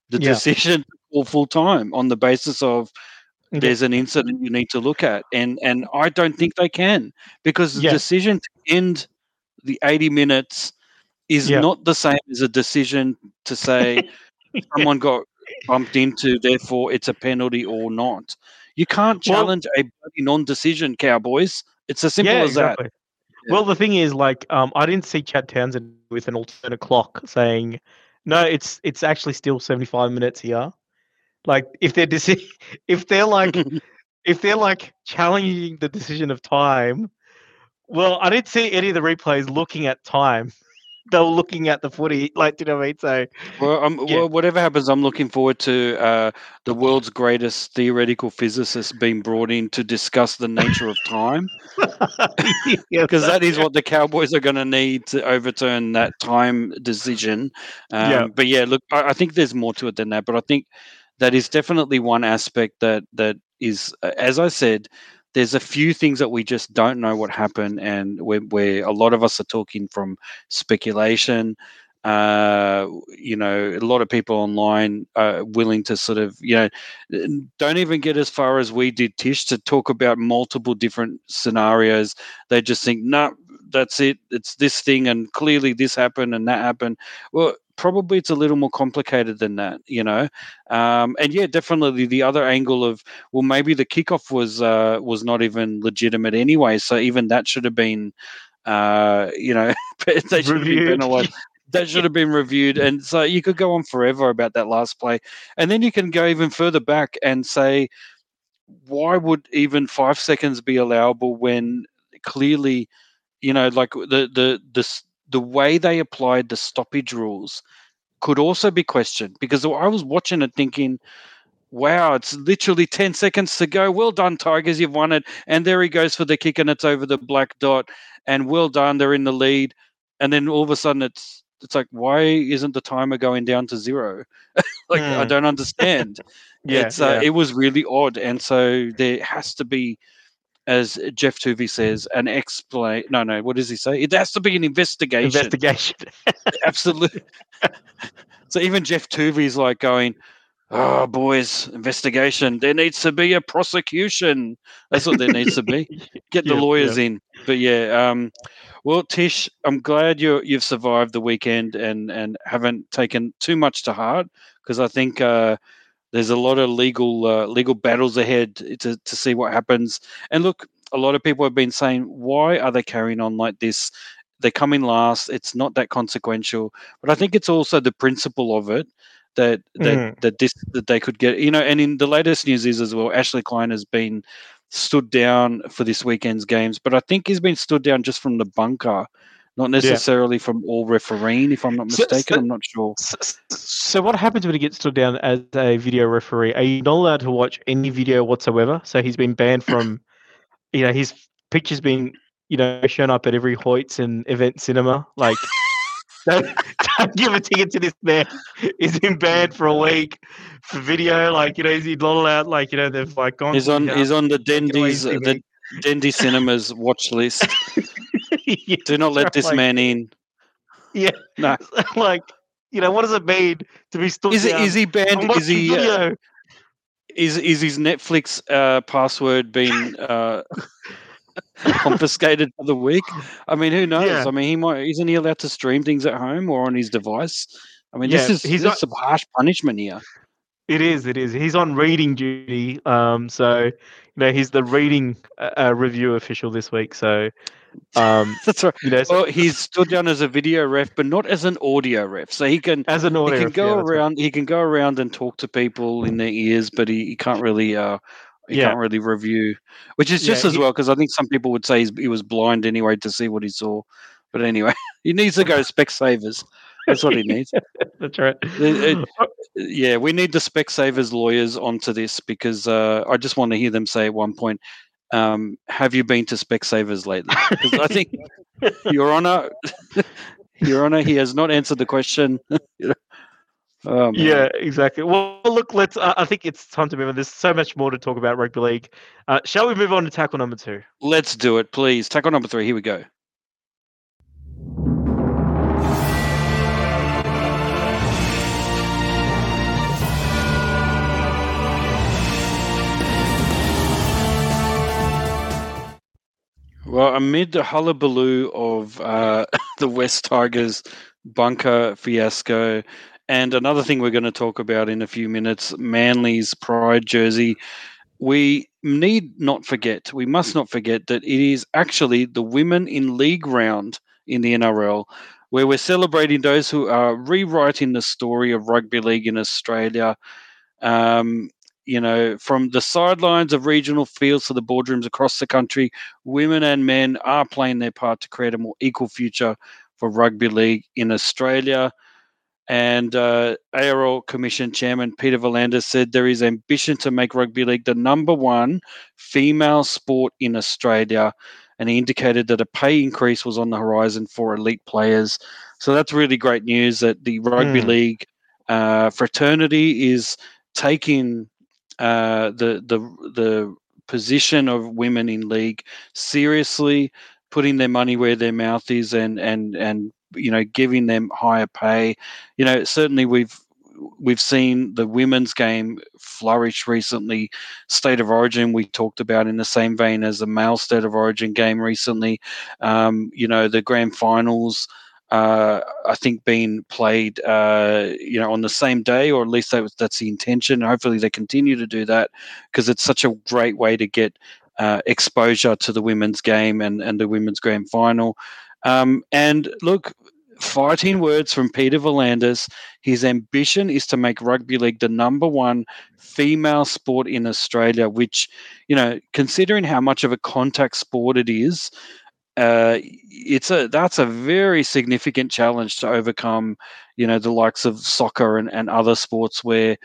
the yeah. decision or full time on the basis of there's an incident you need to look at and and i don't think they can because the yeah. decision to end the 80 minutes is yeah. not the same as a decision to say someone got bumped into therefore it's a penalty or not. You can't challenge well, a non-decision cowboys. It's as simple yeah, as exactly. that well the thing is like um, i didn't see chad townsend with an alternate clock saying no it's it's actually still 75 minutes here like if they're deci- if they're like if they're like challenging the decision of time, well, I didn't see any of the replays looking at time. they were looking at the footy. Like, do you know what I mean? So, well, um, Yeah. well, whatever happens, I'm looking forward to uh, the world's greatest theoretical physicist being brought in to discuss the nature of time, because that is what the Cowboys are going to need to overturn that time decision. Um, Yeah. But yeah, look, I, I think there's more to it than that. But I think that is definitely one aspect that that is, uh, as I said, there's a few things that we just don't know what happened, and where, a lot of us are talking from speculation. Uh, you know, a lot of people online are willing to sort of, you know, don't even get as far as we did, Tish, to talk about multiple different scenarios. They just think, no, that's it. It's this thing, and clearly this happened and that happened. Well, probably it's a little more complicated than that, you know. Um, and yeah, definitely the other angle of well, maybe the kickoff was uh, was not even legitimate anyway, so even that should have been, uh, you know, they should have been. That should have been reviewed, and so you could go on forever about that last play, and then you can go even further back and say, why would even five seconds be allowable when clearly, you know, like the the the the way they applied the stoppage rules could also be questioned because I was watching it thinking, wow, it's literally 10 seconds to go. Well done, Tigers, you've won it. And there he goes for the kick, and it's over the black dot. And well done, they're in the lead. And then all of a sudden, it's it's like, why isn't the timer going down to zero? like, I Hmm. don't understand. Yeah, it's uh, yeah. it was really odd, and so there has to be, as Geoff Toovey says, an explain. No, no, what does he say? It has to be an investigation. investigation. Absolutely. so even Geoff Toovey's like going, "Oh, boys, investigation. There needs to be a prosecution. That's what there needs to be. Get the Yeah, lawyers in." But yeah, um, well, Tish, I'm glad you you've survived the weekend and and haven't taken too much to heart because I think. Uh, there's a lot of legal uh, legal battles ahead to, to see what happens. And look, a lot of people have been saying, why are they carrying on like this? They come in last. It's not that consequential. But I think it's also the principle of it that that Mm. that this that they could get. You know, and in the latest news is as well, Ashley Klein has been stood down for this weekend's games, but I think he's been stood down just from the bunker. Not necessarily from all refereeing, if I'm not mistaken. so- I'm not sure. So what happens when he gets stood down as a video referee? Are you not allowed to watch any video whatsoever? So he's been banned from, you know, his picture's been, you know, shown up at every Hoyts and event cinema. Like, don't, don't give a ticket to this man. He's been banned for a week for video. Like, you know, he's he not allowed? Like, you know, they've like gone. He's on. yeah. He's on the Dendy's, uh, the Dendy Cinemas watch list. Yeah, Do not let this like- man in. Yeah. No. like, you know, what does it mean to be stood Is it? down? Is he banned? Is he? Uh, is is his Netflix uh, password been uh, confiscated for the week? I mean, who knows? Yeah. I mean, he might. Isn't he allowed to stream things at home or on his device? I mean, this is he's this is some harsh punishment here. It is. It is. He's on reading duty. Um, so you know he's the reading uh, uh, review official this week. So, um, That's right. you know, so Well, he's stood down as a video ref, but not as an audio ref. So he can as an he audio, can ref, go yeah, that's right. around. He can go around and talk to people in their ears, but he, he can't really. Uh, he Yeah. can't really review, which is Yeah, just as he- well because I think some people would say he's, he was blind anyway to see what he saw. But anyway, he needs to go to Specsavers. That's what he needs. That's right. It- Yeah, we need the Specsavers lawyers onto this because uh, I just want to hear them say at one point, um, "Have you been to Specsavers lately?" Because I think, Your Honor, Your Honor, he has not answered the question. Oh, man. yeah, exactly. Well, look, let's. Uh, I think it's time to move on. There's so much more to talk about rugby league. Uh, shall we move on to tackle number two? Let's do it, please. Tackle number three. Here we go. Well, amid the hullabaloo of uh, the West Tigers bunker fiasco, and another thing we're going to talk about in a few minutes, Manly's pride jersey, we need not forget, we must not forget that it is actually the women in league round in the NRL, where we're celebrating those who are rewriting the story of rugby league in Australia. Um, you know, from the sidelines of regional fields to the boardrooms across the country, women and men are playing their part to create a more equal future for rugby league in Australia. And uh, ARL Commission Chairman Peter V'landys said there is ambition to make rugby league the number one female sport in Australia. And he indicated that a pay increase was on the horizon for elite players. So that's really great news that the rugby mm. league uh, fraternity is taking uh, the the the position of women in league seriously, putting their money where their mouth is, and and and you know giving them higher pay. You know, certainly we've we've seen the women's game flourish recently. State of Origin we talked about in the same vein as the male State of Origin game recently. Um, you know, the grand finals uh, I think being played, uh, you know, on the same day, or at least that was, that's the intention. Hopefully, they continue to do that because it's such a great way to get uh, exposure to the women's game and and the women's grand final. Um, and look, fighting words from Peter V'landys. His ambition is to make rugby league the number one female sport in Australia, which, you know, considering how much of a contact sport it is, uh, it's a that's a very significant challenge to overcome. You know, the likes of soccer and, and other sports where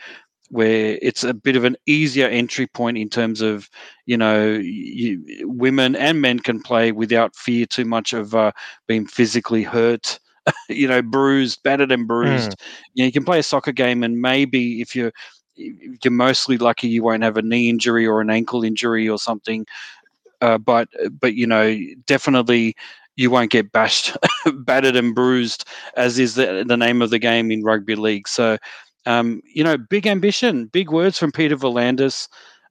where it's a bit of an easier entry point in terms of you know you, women and men can play without fear too much of uh, being physically hurt you know bruised battered and bruised mm. you, know, you can play a soccer game and maybe if you're you're mostly lucky you won't have a knee injury or an ankle injury or something uh, but but you know definitely you won't get bashed, battered and bruised, as is the, the name of the game in rugby league. So, um, you know, big ambition, big words from Peter V'landys.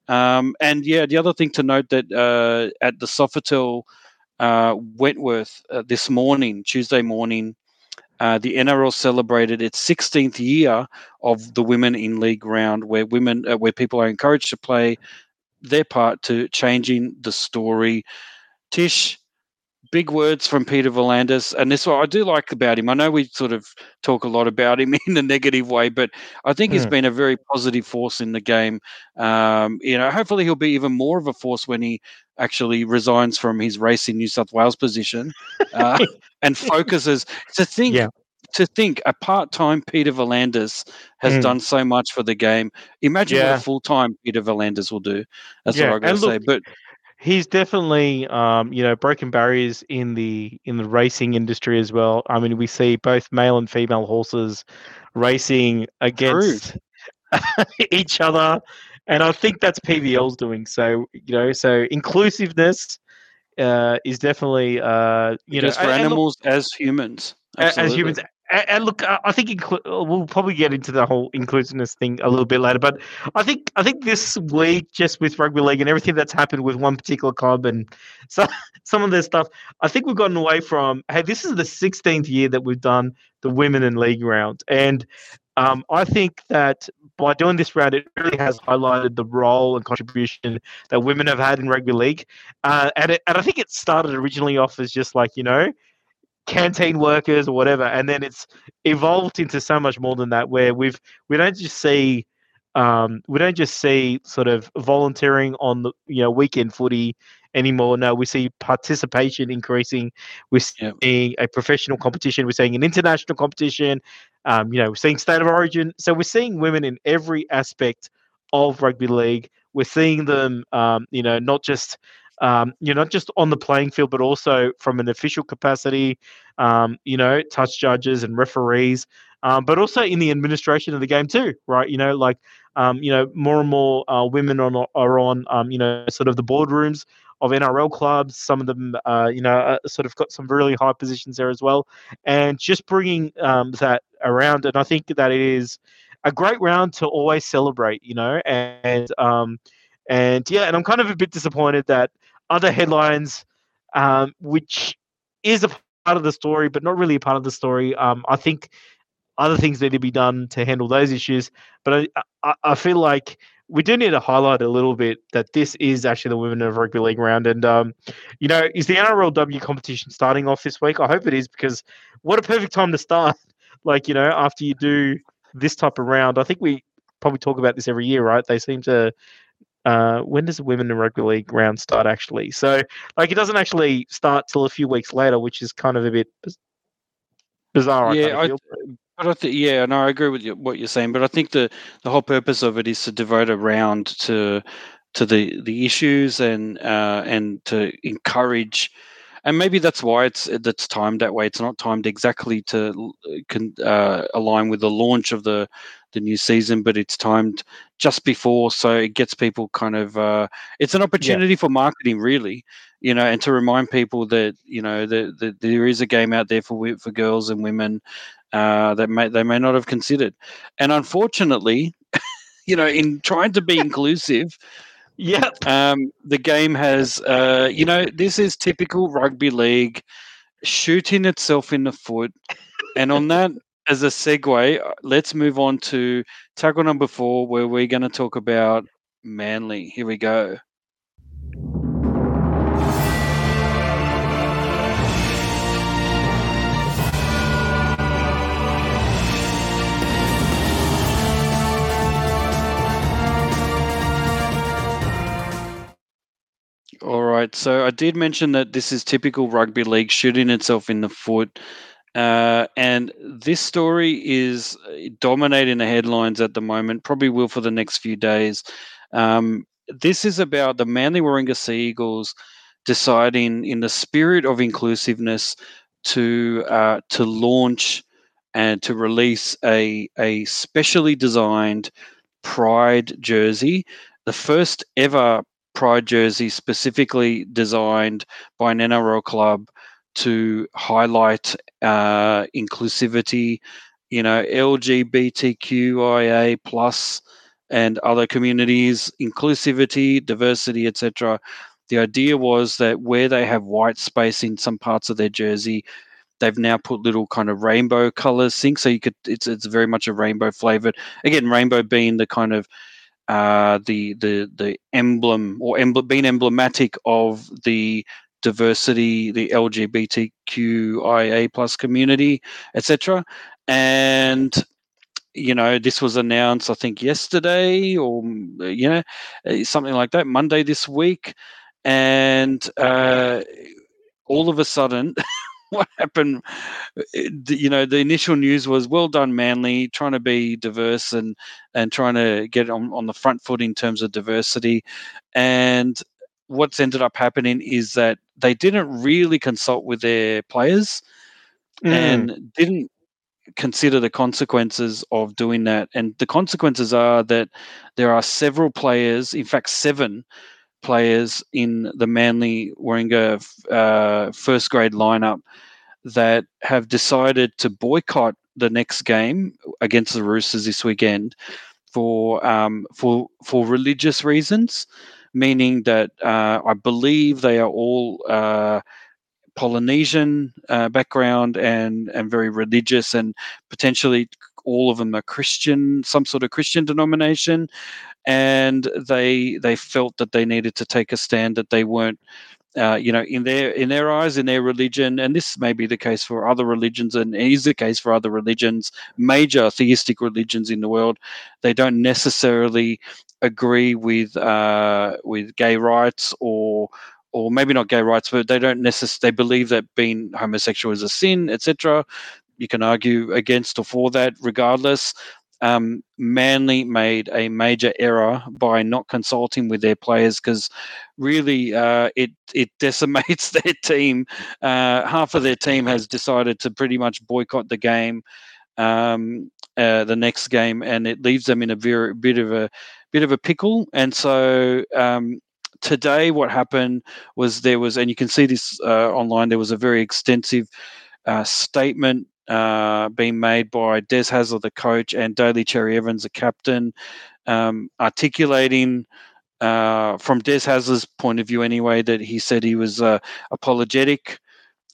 Um, and yeah, the other thing to note that uh, at the Sofitel uh, Wentworth uh, this morning, Tuesday morning, uh, the NRL celebrated its 16th year of the Women in League round, where women, uh, where people are encouraged to play their part to changing the story. Tish, big words from Peter V'landys, and this what I do like about him. I know we sort of talk a lot about him in a negative way, but I think mm. he's hmm. been a very positive force in the game. Um, you know, hopefully he'll be even more of a force when he actually resigns from his Racing New South Wales position uh, and focuses. To think, yeah to think a part-time Peter V'landys has mm. done so much for the game. Imagine yeah. what a full-time Peter V'landys will do. That's yeah. what I got to say. But he's definitely, um, you know, broken barriers in the in the racing industry as well. I mean, we see both male and female horses racing against each other, and I think that's PVL's doing. So you know, so inclusiveness uh, is definitely uh, you Just know for animals look, as humans. Absolutely. As humans, and look, I think inclu- uh, we'll probably get into the whole inclusiveness thing a little bit later. But I think I think this week, just with rugby league and everything that's happened with one particular club and some some of this stuff, I think we've gotten away from. Hey, this is the 16th year that we've done the women in league round, and um, I think that by doing this round, it really has highlighted the role and contribution that women have had in rugby league. Uh, and, it, and I think it started originally off as just like, you know, canteen workers or whatever, and then it's evolved into so much more than that. Where we've we don't just see um, we don't just see sort of volunteering on the you know weekend footy anymore. No, we see participation increasing. We're seeing a professional competition. We're seeing an international competition. Um, you know, we're seeing state of origin. So we're seeing women in every aspect of rugby league. We're seeing them, um, you know, not just um, you know, not just on the playing field, but also from an official capacity, um, you know, touch judges and referees, um, but also in the administration of the game too, right? You know, like, um, you know, more and more uh, women on, are on, um, you know, sort of the boardrooms of NRL clubs. Some of them, uh, you know, uh, sort of got some really high positions there as well, and just bringing um, that around. And I think that it is a great round to always celebrate, you know, and um, and yeah, and I'm kind of a bit disappointed that other headlines, um, which is a part of the story, but not really a part of the story. Um, I think other things need to be done to handle those issues. But I, I, I, feel like we do need to highlight a little bit that this is actually the Women of Rugby League round. And, um, you know, is the NRLW competition starting off this week? I hope it is because what a perfect time to start. like, you know, after you do this type of round, I think we probably talk about this every year, right? They seem to uh, when does the women in rugby league round start actually? So like it doesn't actually start till a few weeks later, which is kind of a bit bizarre. Yeah, I But I think, yeah, no, I agree with you, what you're saying. But I think the the whole purpose of it is to devote a round to to the the issues and uh, and to encourage, and maybe that's why it's that's timed that way. It's not timed exactly to uh, align with the launch of the the new season, but it's timed just before, so it gets people kind of. Uh, it's an opportunity for marketing, really, you know, and to remind people that you know that, that there is a game out there for for girls and women uh, that may they may not have considered. And unfortunately, you know, in trying to be inclusive, Yep. um, the game has, uh, you know, this is typical rugby league shooting itself in the foot. And on that, as a segue, uh, let's move on to tackle number four, where we're going to talk about Manly. Here we go. All right. So I did mention that this is typical rugby league shooting itself in the foot. Uh, and this story is uh, dominating the headlines at the moment, probably will for the next few days. Um, this is about the Manly Warringah Sea Eagles deciding, in the spirit of inclusiveness, to uh, to launch and to release a a specially designed Pride jersey, the first ever Pride jersey specifically designed by an NRL club to highlight uh, inclusivity, you know, LGBTQIA plus and other communities, inclusivity, diversity, etc. The idea was that where they have white space in some parts of their jersey, they've now put little kind of rainbow colors sync so you could it's it's very much a rainbow flavored again rainbow being the kind of uh, the the the emblem or emblem, being emblematic of the diversity, the LGBTQIA plus community, etc. And you know, this was announced, I think, yesterday or you know, uh, something like that, Monday this week, and uh, all of a sudden. what happened you know the initial news was well done manly trying to be diverse and and trying to get on, on the front foot in terms of diversity and what's ended up happening is that they didn't really consult with their players Mm. and didn't consider the consequences of doing that and the consequences are that there are several players in fact seven players in the Manly Warringah uh, first grade lineup that have decided to boycott the next game against the Roosters this weekend for um, for for religious reasons, meaning that uh, I believe they are all uh, Polynesian uh, background and and very religious and potentially all of them are Christian, some sort of Christian denomination, and they they felt that they needed to take a stand that they weren't uh, you know in their in their eyes in their religion. And this may be the case for other religions and is the case for other religions major theistic religions in the world. They don't necessarily agree with uh, with gay rights or or maybe not gay rights but they don't necessarily they believe that being homosexual is a sin etc you can argue against or for that regardless um, Manly made a major error by not consulting with their players because really uh, it it decimates their team. Uh, half of their team has decided to pretty much boycott the game, um, uh, the next game, and it leaves them in a very bit of a bit of a pickle. And so. Um, today, what happened was there was, and you can see this uh, online. There was a very extensive uh, statement uh, being made by Des Hasler, the coach, and Daly Cherry Evans, the captain, um, articulating uh, from Des Hasler's point of view, anyway, that he said he was uh, apologetic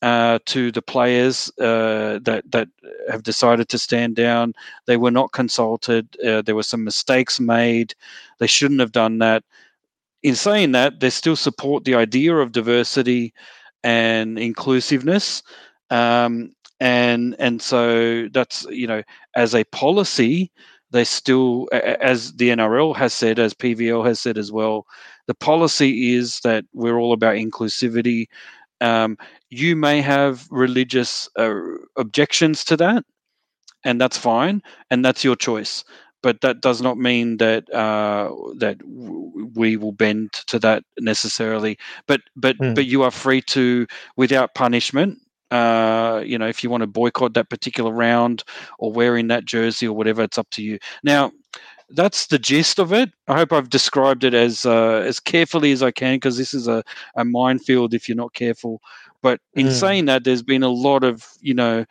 uh, to the players uh, that that have decided to stand down. They were not consulted. Uh, there were some mistakes made. They shouldn't have done that. In saying that, they still support the idea of diversity and inclusiveness. Um, and and so that's you know as a policy they still as the NRL has said as PVL has said as well the policy is that we're all about inclusivity Um, you may have religious uh, objections to that, and that's fine, and that's your choice. But that does not mean that uh, that w- we will bend to that necessarily. But but Mm. but you are free to, without punishment, uh, you know, if you want to boycott that particular round or wearing that jersey or whatever, it's up to you. Now, that's the gist of it. I hope I've described it as uh, as carefully as I can because this is a, a minefield if you're not careful. But in Mm. saying that, there's been a lot of you know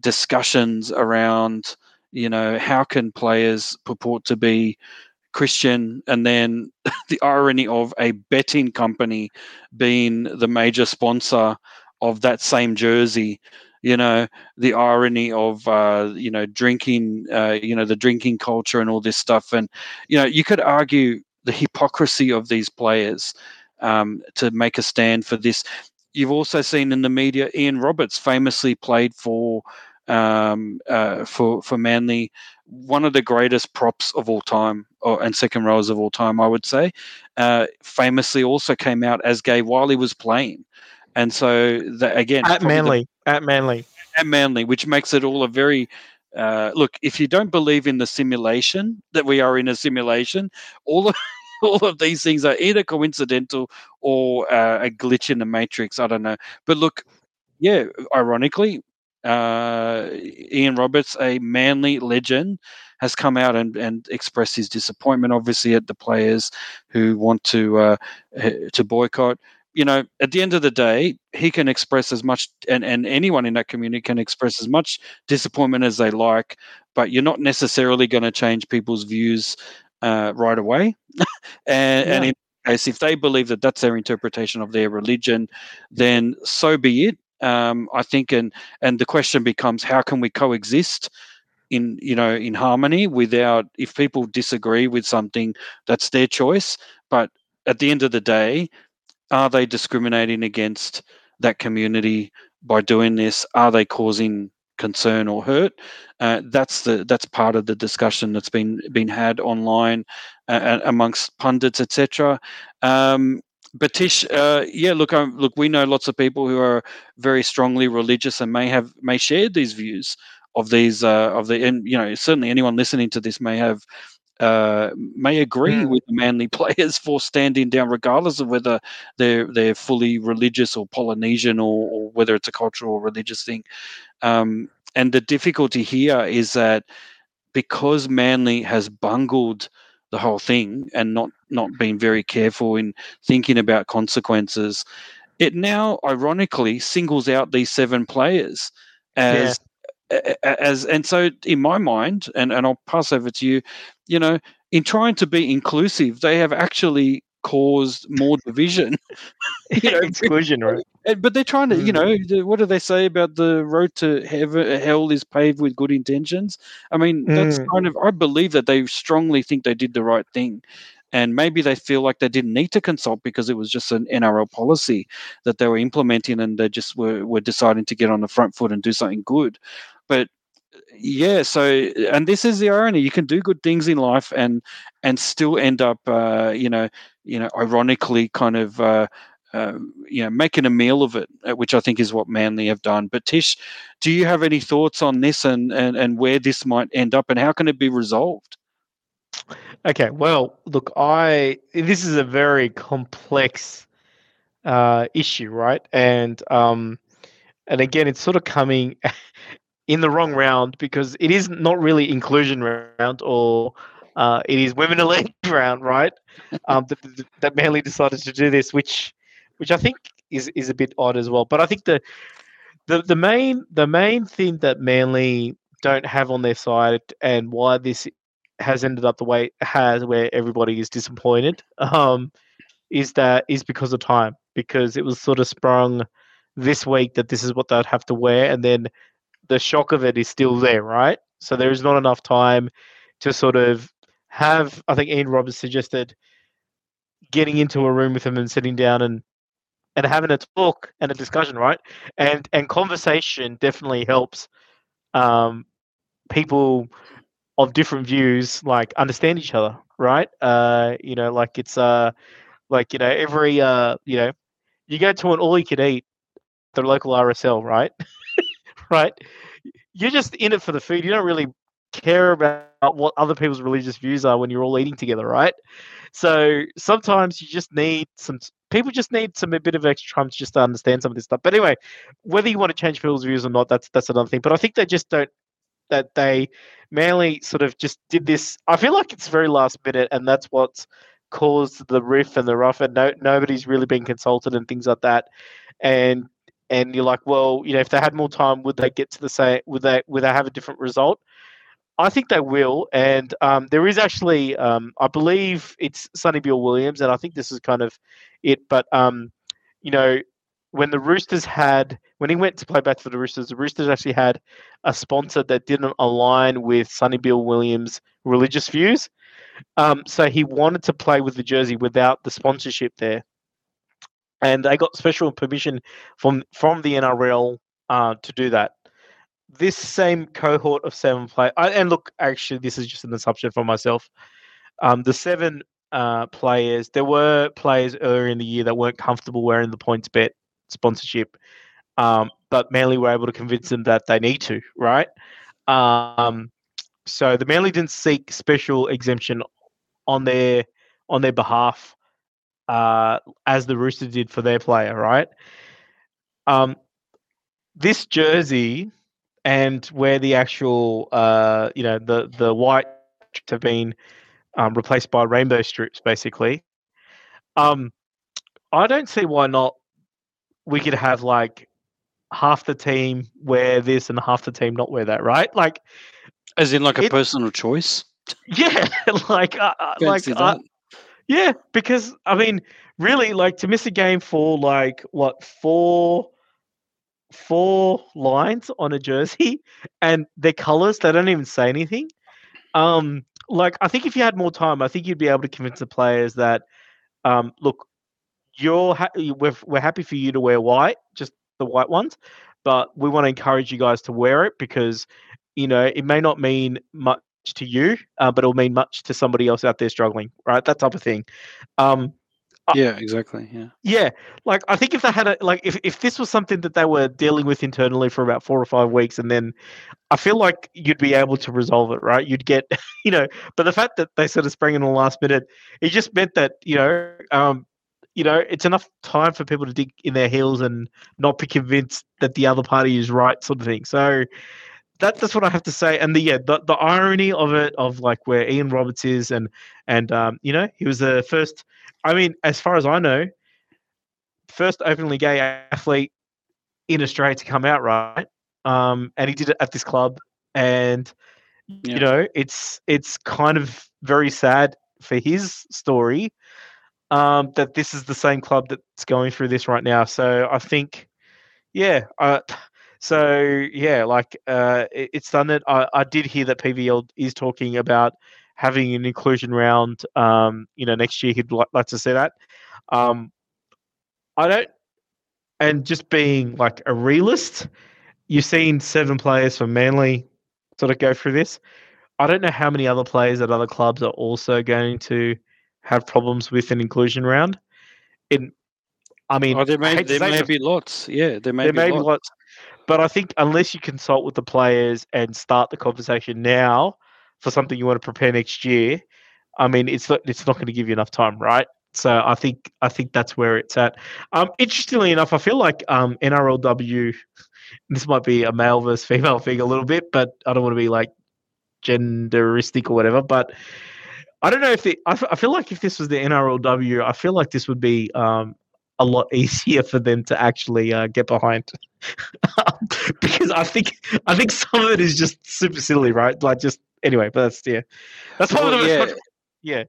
discussions around you know how can players purport to be Christian, and then the irony of a betting company being the major sponsor of that same jersey. You know the irony of uh, you know drinking, uh, you know the drinking culture and all this stuff, and you know you could argue the hypocrisy of these players um, to make a stand for this. You've also seen in the media Ian Roberts famously played for um, uh, for for Manly, one of the greatest props of all time, or, and second rows of all time, I would say. Uh, famously, also came out as gay while he was playing, and so that, again, At probably the- Manly, at Manly. at Manly, which makes it all a very uh, look. If you don't believe in the simulation that we are in a simulation, all of all of these things are either coincidental or uh, a glitch in the matrix. I don't know, but look, yeah, ironically, uh, Ian Roberts, a Manly legend, has come out and, and expressed his disappointment, obviously, at the players who want to uh, to boycott. You know, at the end of the day, he can express as much, and, and anyone in that community can express as much disappointment as they like, but you're not necessarily going to change people's views uh, right away. and, and in case, if they believe that that's their interpretation of their religion, then so be it. Um, I think, and and the question becomes, how can we coexist in you know in harmony without if people disagree with something, that's their choice. But at the end of the day, are they discriminating against that community by doing this? Are they causing concern or hurt? Uh, that's the that's part of the discussion that's been been had online uh, amongst pundits, etc. Um, but Tish, uh, yeah, look, um, look, we know lots of people who are very strongly religious and may have may share these views of these uh, of the and you know certainly anyone listening to this may have uh, may agree Mm. with the Manly players for standing down, regardless of whether they're they're fully religious or Polynesian or, or whether it's a cultural or religious thing. Um, and the difficulty here is that because Manly has bungled the whole thing and not not been very careful in thinking about consequences, it now ironically singles out these seven players as as and so in my mind and and I'll pass over to you you know in trying to be inclusive they have actually caused more division you know, Exclusion, right? but they're trying to, you Mm. know, what do they say about the road to heaven, hell is paved with good intentions? I mean, that's Mm. kind of, I believe that they strongly think they did the right thing. And maybe they feel like they didn't need to consult because it was just an NRL policy that they were implementing and they just were, were deciding to get on the front foot and do something good. But yeah, so and this is the irony: you can do good things in life and and still end up, uh, you know, you know, ironically, kind of, uh, uh, you know, making a meal of it, uh, which I think is what Manly have done. But Tish, do you have any thoughts on this and and and where this might end up and how can it be resolved? Okay, well, look, I this is a very complex uh, issue, right? And um, and again, it's sort of coming in the wrong round because it is not really inclusion round or uh, it is women in league round, right? Um, that, that, Manly decided to do this, which which I think is is a bit odd as well. But I think the the the main the main thing that Manly don't have on their side and why this has ended up the way it has, where everybody is disappointed, um, is that is because of time. Because it was sort of sprung this week that this is what they'd have to wear, and then the shock of it is still there, right? So there is not enough time to sort of have. I think Ian Roberts suggested getting into a room with them and sitting down and and having a talk and a discussion, right? And and conversation definitely helps um, people of different views like understand each other, right? Uh, you know, like it's uh like you know every uh you know you go to an all you can eat the local RSL, right? right? You're just in it for the food. You don't really care about what other people's religious views are when you're all eating together, right? So sometimes you just need some people just need some a bit of extra time to just to understand some of this stuff. But anyway, whether you want to change people's views or not, that's that's another thing. But I think they just don't that they mainly sort of just did this. I feel like it's very last minute, and that's what's caused the riff and the rough. And no, nobody's really been consulted and things like that. And and you're like, well, you know, if they had more time, would they get to the same? Would they would they have a different result? I think they will, and um, there is actually, um, I believe it's Sonny Bill Williams, and I think this is kind of it. But um, you know, when the Roosters had when he went to play back for the Roosters, the Roosters actually had a sponsor that didn't align with Sonny Bill Williams' religious views. Um, so he wanted to play with the jersey without the sponsorship there, and I got special permission from from the NRL uh, to do that this same cohort of seven players, and look, actually, this is just an assumption for myself. Um, the seven uh, players, there were players earlier in the year that weren't comfortable wearing the PointsBet sponsorship, um, but Manly were able to convince them that they need to, right? Um, so the Manly didn't seek special exemption on their on their behalf, uh, as the Roosters did for their player, right? Um, this jersey and where the actual uh, you know the the white have been um, replaced by rainbow strips, basically. Um, I don't see why not. We could have like half the team wear this and half the team not wear that, right? Like, as in like a it, personal choice. Yeah, like uh, uh like uh, yeah, because I mean, really, like to miss a game for like what four four lines on a jersey and their colors they don't even say anything. Um like i think if you had more time i think you'd be able to convince the players that um look you're ha- we're, we're happy for you to wear white just the white ones but we want to encourage you guys to wear it because you know it may not mean much to you uh, but it'll mean much to somebody else out there struggling right that type of thing um yeah, exactly. Yeah. Yeah. Like I think if they had a like if, if this was something that they were dealing with internally for about four or five weeks and then I feel like you'd be able to resolve it, right? You'd get you know, but the fact that they sort of sprang in the last minute, it just meant that, you know, um, you know, it's enough time for people to dig in their heels and not be convinced that the other party is right, sort of thing. So that, that's what I have to say. And the yeah, the, the irony of it, of like where Ian Roberts is, and and um, you know, he was the first I mean, as far as I know, first openly gay athlete in Australia to come out, right? Um, and he did it at this club, and yeah. you know, it's it's kind of very sad for his story um, that this is the same club that's going through this right now. So I think, yeah, uh, so yeah, like uh, it, it's done it. I, I did hear that PVL is talking about having an inclusion round, um, you know, next year he'd like, like to see that. Um, I don't, and just being like a realist, you've seen seven players from Manly sort of go through this. I don't know how many other players at other clubs are also going to have problems with an inclusion round. In, I mean, oh, there may there may be lots. Yeah, there may there be may lots. be lots. But I think unless you consult with the players and start the conversation now, for something you want to prepare next year, I mean, it's not, it's not going to give you enough time, right? So I think I think that's where it's at. Um, interestingly enough, I feel like um, NRLW. This might be a male versus female thing a little bit, but I don't want to be like genderistic or whatever. But I don't know if the, I, f- I feel like if this was the NRLW, I feel like this would be um, a lot easier for them to actually uh, get behind because I think I think some of it is just super silly, right? Like just anyway, but that's yeah, that's well, probably yeah. yeah.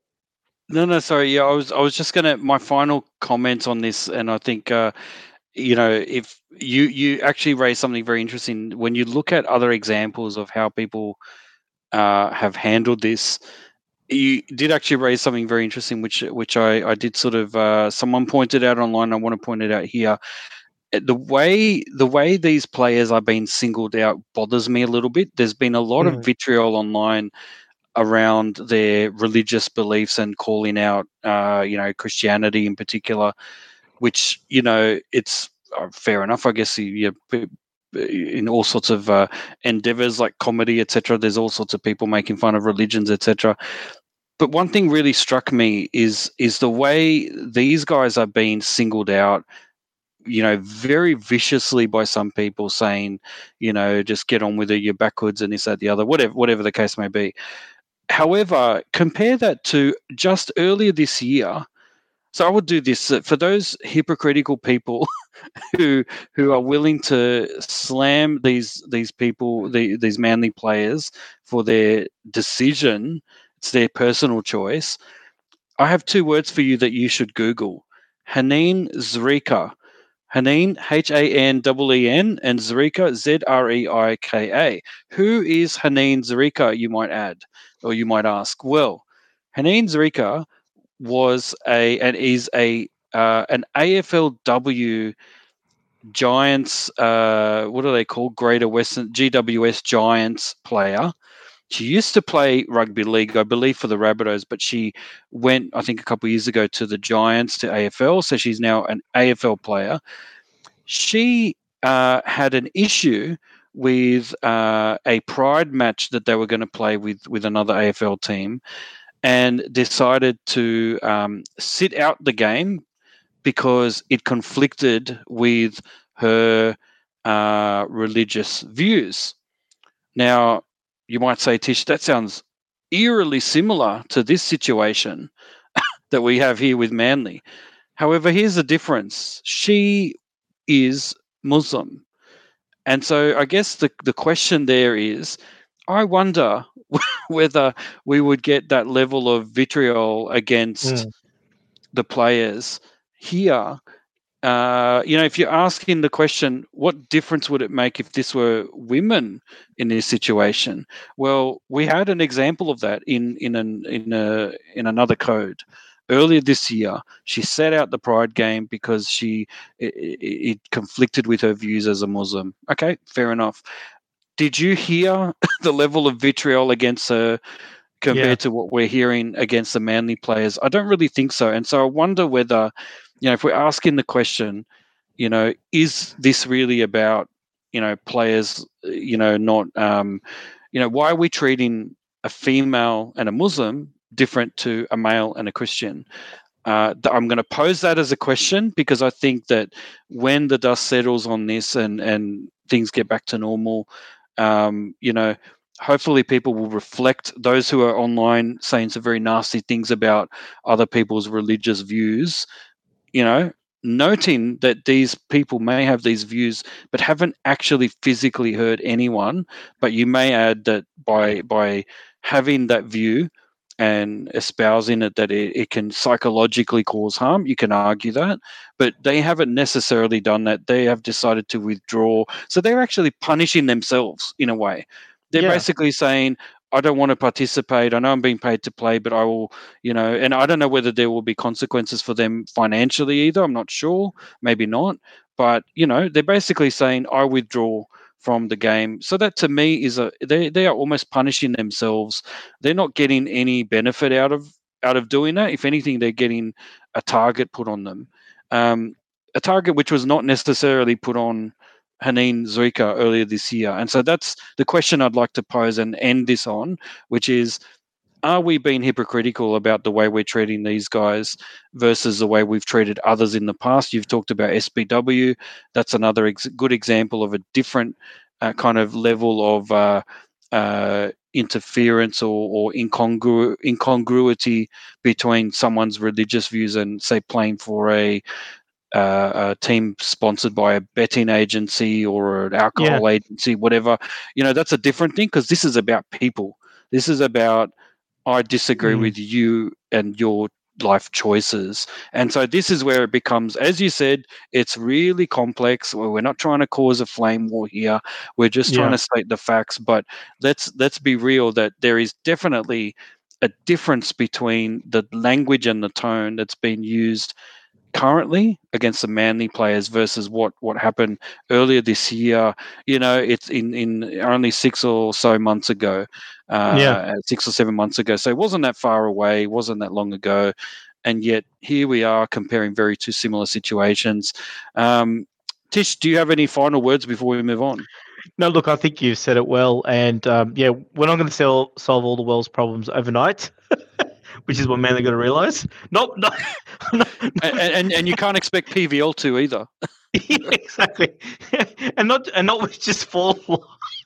No, no, sorry. Yeah, I was, I was just gonna my final comment on this, and I think, uh, you know, if you you actually raised something very interesting when you look at other examples of how people uh, have handled this. You did actually raise something very interesting, which which I I did sort of uh, someone pointed out online. I want to point it out here the way the way these players are being singled out bothers me a little bit. There's been a lot mm. of vitriol online around their religious beliefs and calling out, uh, you know, Christianity in particular, which you know it's uh, fair enough. I guess you, you in all sorts of uh, endeavors like comedy, etc. There's all sorts of people making fun of religions, etc. But one thing really struck me is is the way these guys are being singled out you know, very viciously by some people saying, you know, just get on with it, you're backwards and this, that, the other, whatever, whatever the case may be. However, compare that to just earlier this year. So I would do this uh, for those hypocritical people who who are willing to slam these these people, the, these manly players for their decision. It's their personal choice. I have two words for you that you should Google. Haneen Zreika Haneen, H A N E E N, and Zreika, Z R E I K A. Who is Haneen Zreika, you might add, or you might ask? Well, Haneen Zreika was a and is a uh, an AFLW Giants, uh, what are they called? Greater Western GWS Giants player. She used to play rugby league, I believe, for the Rabbitohs, but she went, I think, a couple of years ago to the Giants to AFL. So she's now an AFL player. She uh, had an issue with uh, a pride match that they were going to play with with another AFL team, and decided to um, sit out the game because it conflicted with her uh, religious views. Now, you might say, Tish, that sounds eerily similar to this situation that we have here with Manly. However, here's the difference. She is Muslim. And so I guess the, the question there is I wonder whether we would get that level of vitriol against mm. the players here uh, you know, if you're asking the question, what difference would it make if this were women in this situation? Well, we had an example of that in in an in a in another code earlier this year. She set out the pride game because she it, it conflicted with her views as a Muslim. Okay, fair enough. Did you hear the level of vitriol against her compared yeah. to what we're hearing against the Manly players? I don't really think so, and so I wonder whether you know, if we're asking the question, you know, is this really about, you know, players, you know, not, um, you know, why are we treating a female and a Muslim different to a male and a Christian? Uh, I'm going to pose that as a question because I think that when the dust settles on this and and things get back to normal, um, you know, hopefully people will reflect those who are online saying some very nasty things about other people's religious views you know, noting that these people may have these views but haven't actually physically hurt anyone. But you may add that by by having that view and espousing it that it, it can psychologically cause harm you can argue that. But they haven't necessarily done that. They have decided to withdraw. So they're actually punishing themselves in a way. They're yeah. basically saying I don't want to participate. I know I'm being paid to play, but I will, you know, and I don't know whether there will be consequences for them financially either. I'm not sure. Maybe not. But, you know, they're basically saying, I withdraw from the game. So that to me is a they they are almost punishing themselves. They're not getting any benefit out of out of doing that. If anything, they're getting a target put on them. Um, a target which was not necessarily put on Haneen Zreika earlier this year. And so that's the question I'd like to pose and end this on, which is are we being hypocritical about the way we're treating these guys versus the way we've treated others in the past? You've talked about SBW. That's another ex- good example of a different uh, kind of level of uh, uh, interference or, or incongru- incongruity between someone's religious views and, say, playing for a uh, a team sponsored by a betting agency or an alcohol yeah. agency, whatever, you know, that's a different thing because this is about people. This is about I disagree mm. with you and your life choices. And so this is where it becomes, as you said, it's really complex. We're not trying to cause a flame war here. We're just trying yeah. to state the facts. But let's let's be real that there is definitely a difference between the language and the tone that's been used currently against the Manly players versus what what happened earlier this year. You know, it's in in only six or so months ago. Uh, yeah, six or seven months ago. So it wasn't that far away. wasn't that long ago, and yet here we are comparing very two similar situations. Um, Tish, do you have any final words before we move on? No, look, I think you've said it well, and um, yeah, we're not going to solve solve all the world's problems overnight, which is what Manly got to realise. Not, not, not and, and and you can't expect PVL to either. yeah, exactly, and not and not with just four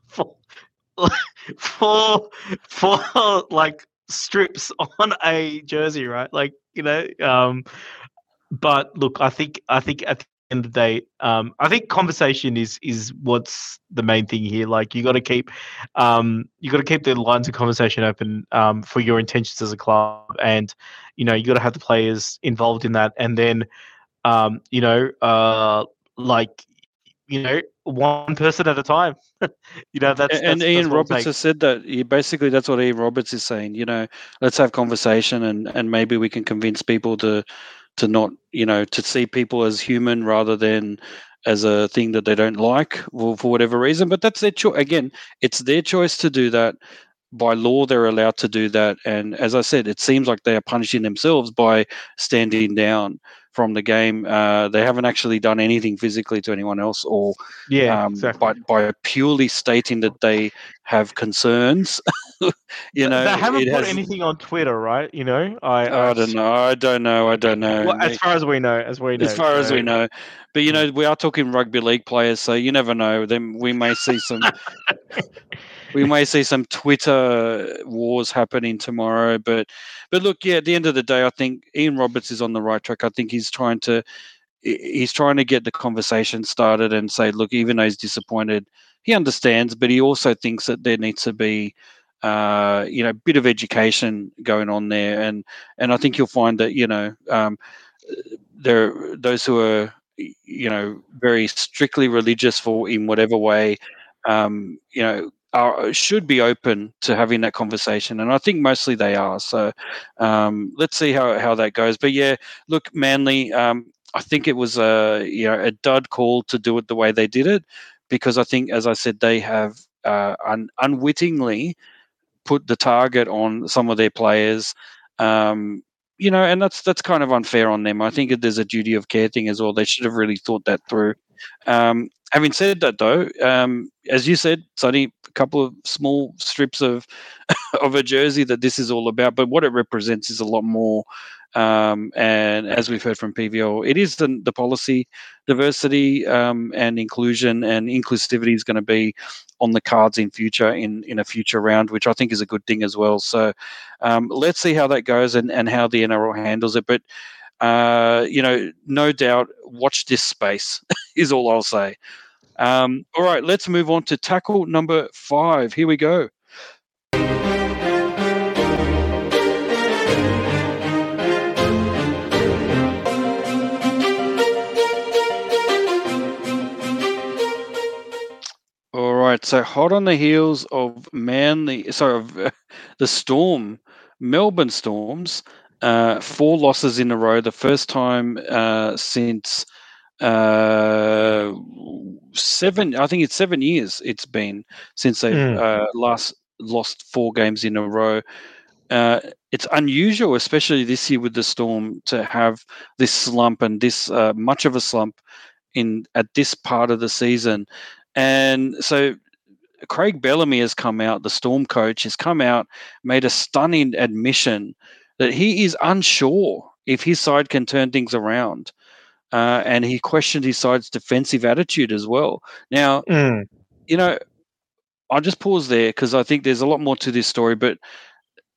four four four like strips on a jersey, right? Like you know, um, but look, I think I think at end of the day, um, I think conversation is is what's the main thing here. Like you got to keep, um, you got to keep the lines of conversation open um, for your intentions as a club, and you know you got to have the players involved in that, and then, um, you know, uh, like, you know, one person at a time. you know, that's and that's, Ian that's Roberts has said that. He, basically, that's what Ian Roberts is saying. You know, let's have conversation, and and maybe we can convince people to to not you know to see people as human rather than as a thing that they don't like for, for whatever reason. But that's their choice. Again it's their choice to do that. By law they're allowed to do that. And as i said it seems like they are punishing themselves by standing down from the game. Uh, they haven't actually done anything physically to anyone else or yeah um, exactly. by, by purely stating that they have concerns you know, they haven't put has, anything on Twitter, right? You know, I, I, I don't know. I don't know. I don't know. Well, as far as we know, as we know, as far so. as we know, but you know, hmm. we are talking rugby league players, so you never know. Then we may see some. we may see some Twitter wars happening tomorrow, but but look, yeah. At the end of the day, I think Ian Roberts is on the right track. I think he's trying to he's trying to get the conversation started and say, look, even though he's disappointed, he understands, but he also thinks that there needs to be uh, you know, bit of education going on there, and and I think you'll find that you know um, there those who are you know very strictly religious for in whatever way, um, you know, are should be open to having that conversation, and I think mostly they are. So um, let's see how how that goes. But yeah, look, Manly. Um, I think it was a you know a dud call to do it the way they did it, because I think, as I said, they have uh, un- unwittingly put the target on some of their players. Um, you know, and that's that's kind of unfair on them. I think there's a duty of care thing as well. They should have really thought that through. Um, having said that, though, um, as you said, Sonny, a couple of small strips of of a jersey that this is all about, but what it represents is a lot more um, and as we've heard from PVL, it is the, the policy diversity um, and inclusion and inclusivity is going to be on the cards in future in, in a future round, which I think is a good thing as well. So um, let's see how that goes and, and how the NRL handles it. But uh, you know, no doubt, watch this space is all I'll say. Um, all right, let's move on to tackle number five. Here we go. Right, so hot on the heels of Manly, sorry, of uh, the Storm, Melbourne Storms, uh, four losses in a row, the first time uh, since uh, seven, I think it's seven years it's been since they've mm. last lost four games in a row. Uh, it's unusual, especially this year with the Storm, to have this slump and this uh, much of a slump in at this part of the season. And so Craig Bellamy has come out, the Storm coach has come out, made a stunning admission that he is unsure if his side can turn things around. Uh, and he questioned his side's defensive attitude as well. Now, mm. you know, I'll just pause there because I think there's a lot more to this story, but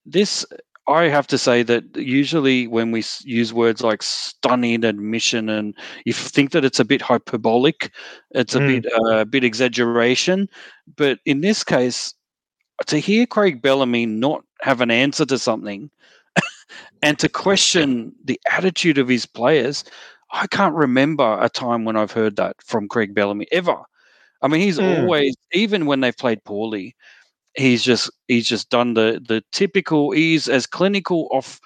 this I have to say that usually when we use words like stunning admission and you think that it's a bit hyperbolic, it's a mm. bit uh, a bit exaggeration, but in this case, to hear Craig Bellamy not have an answer to something and to question the attitude of his players, I can't remember a time when I've heard that from Craig Bellamy ever. I mean, he's mm. always, even when they've played poorly, he's just he's just done the the typical. He's as clinical off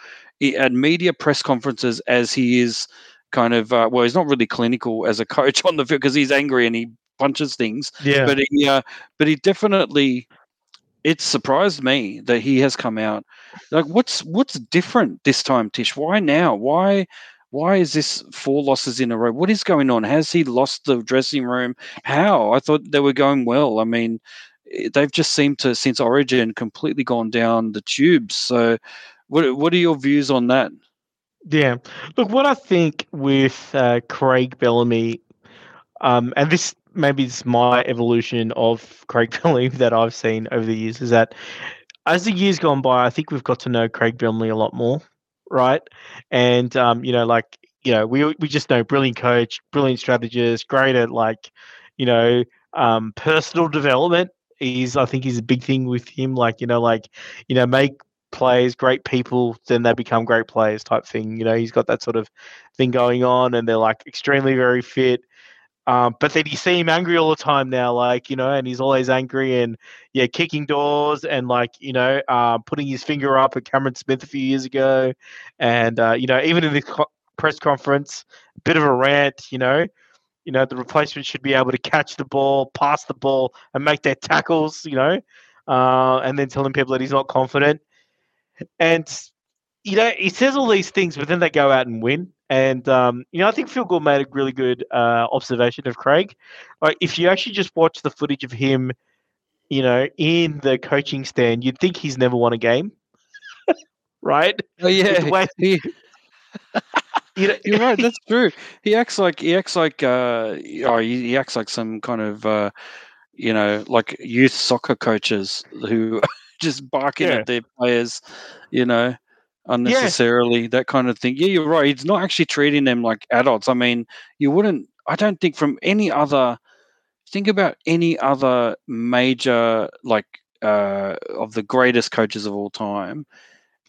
at media press conferences as he is kind of. Uh, well, he's not really clinical as a coach on the field because he's angry and he punches things. Yeah, but he, uh, but he definitely. It surprised me that he has come out. Like, what's what's different this time, Tish? Why now? Why why is this four losses in a row? What is going on? Has he lost the dressing room? How? I thought they were going well. I mean, they've just seemed to since Origin completely gone down the tubes. So, what what are your views on that? Yeah, look, what I think with uh, Craig Bellamy, um, and this maybe it's my evolution of Craig Bellamy that I've seen over the years is that as the years gone by, I think we've got to know Craig Bellamy a lot more, right? And um, you know, like you know, we we just know brilliant coach, brilliant strategist, great at like, you know, um, personal development. Is I think is a big thing with him. Like you know, like you know, make players great people, then they become great players type thing. You know, he's got that sort of thing going on, and they're like extremely very fit. Um, but then you see him angry all the time now, like you know, and he's always angry and yeah, kicking doors and like you know, uh, putting his finger up at Cameron Smith a few years ago, and uh, you know, even in the co- press conference, a bit of a rant, you know, you know, the replacement should be able to catch the ball, pass the ball, and make their tackles, you know, uh, and then telling people that he's not confident, and you know, he says all these things, but then they go out and win. And um, you know, I think Phil Gould made a really good uh, observation of Craig. Like, if you actually just watch the footage of him, you know, in the coaching stand, you'd think he's never won a game, right? Oh yeah, You know, you're right. That's true. He acts like he acts like uh, oh, he, he acts like some kind of uh, you know, like youth soccer coaches who just barking Yeah. at their players, you know, unnecessarily. That kind of thing. Yeah, you're right. He's not actually treating them like adults. I mean, you wouldn't. I don't think from any other. Think about any other major like uh, of the greatest coaches of all time.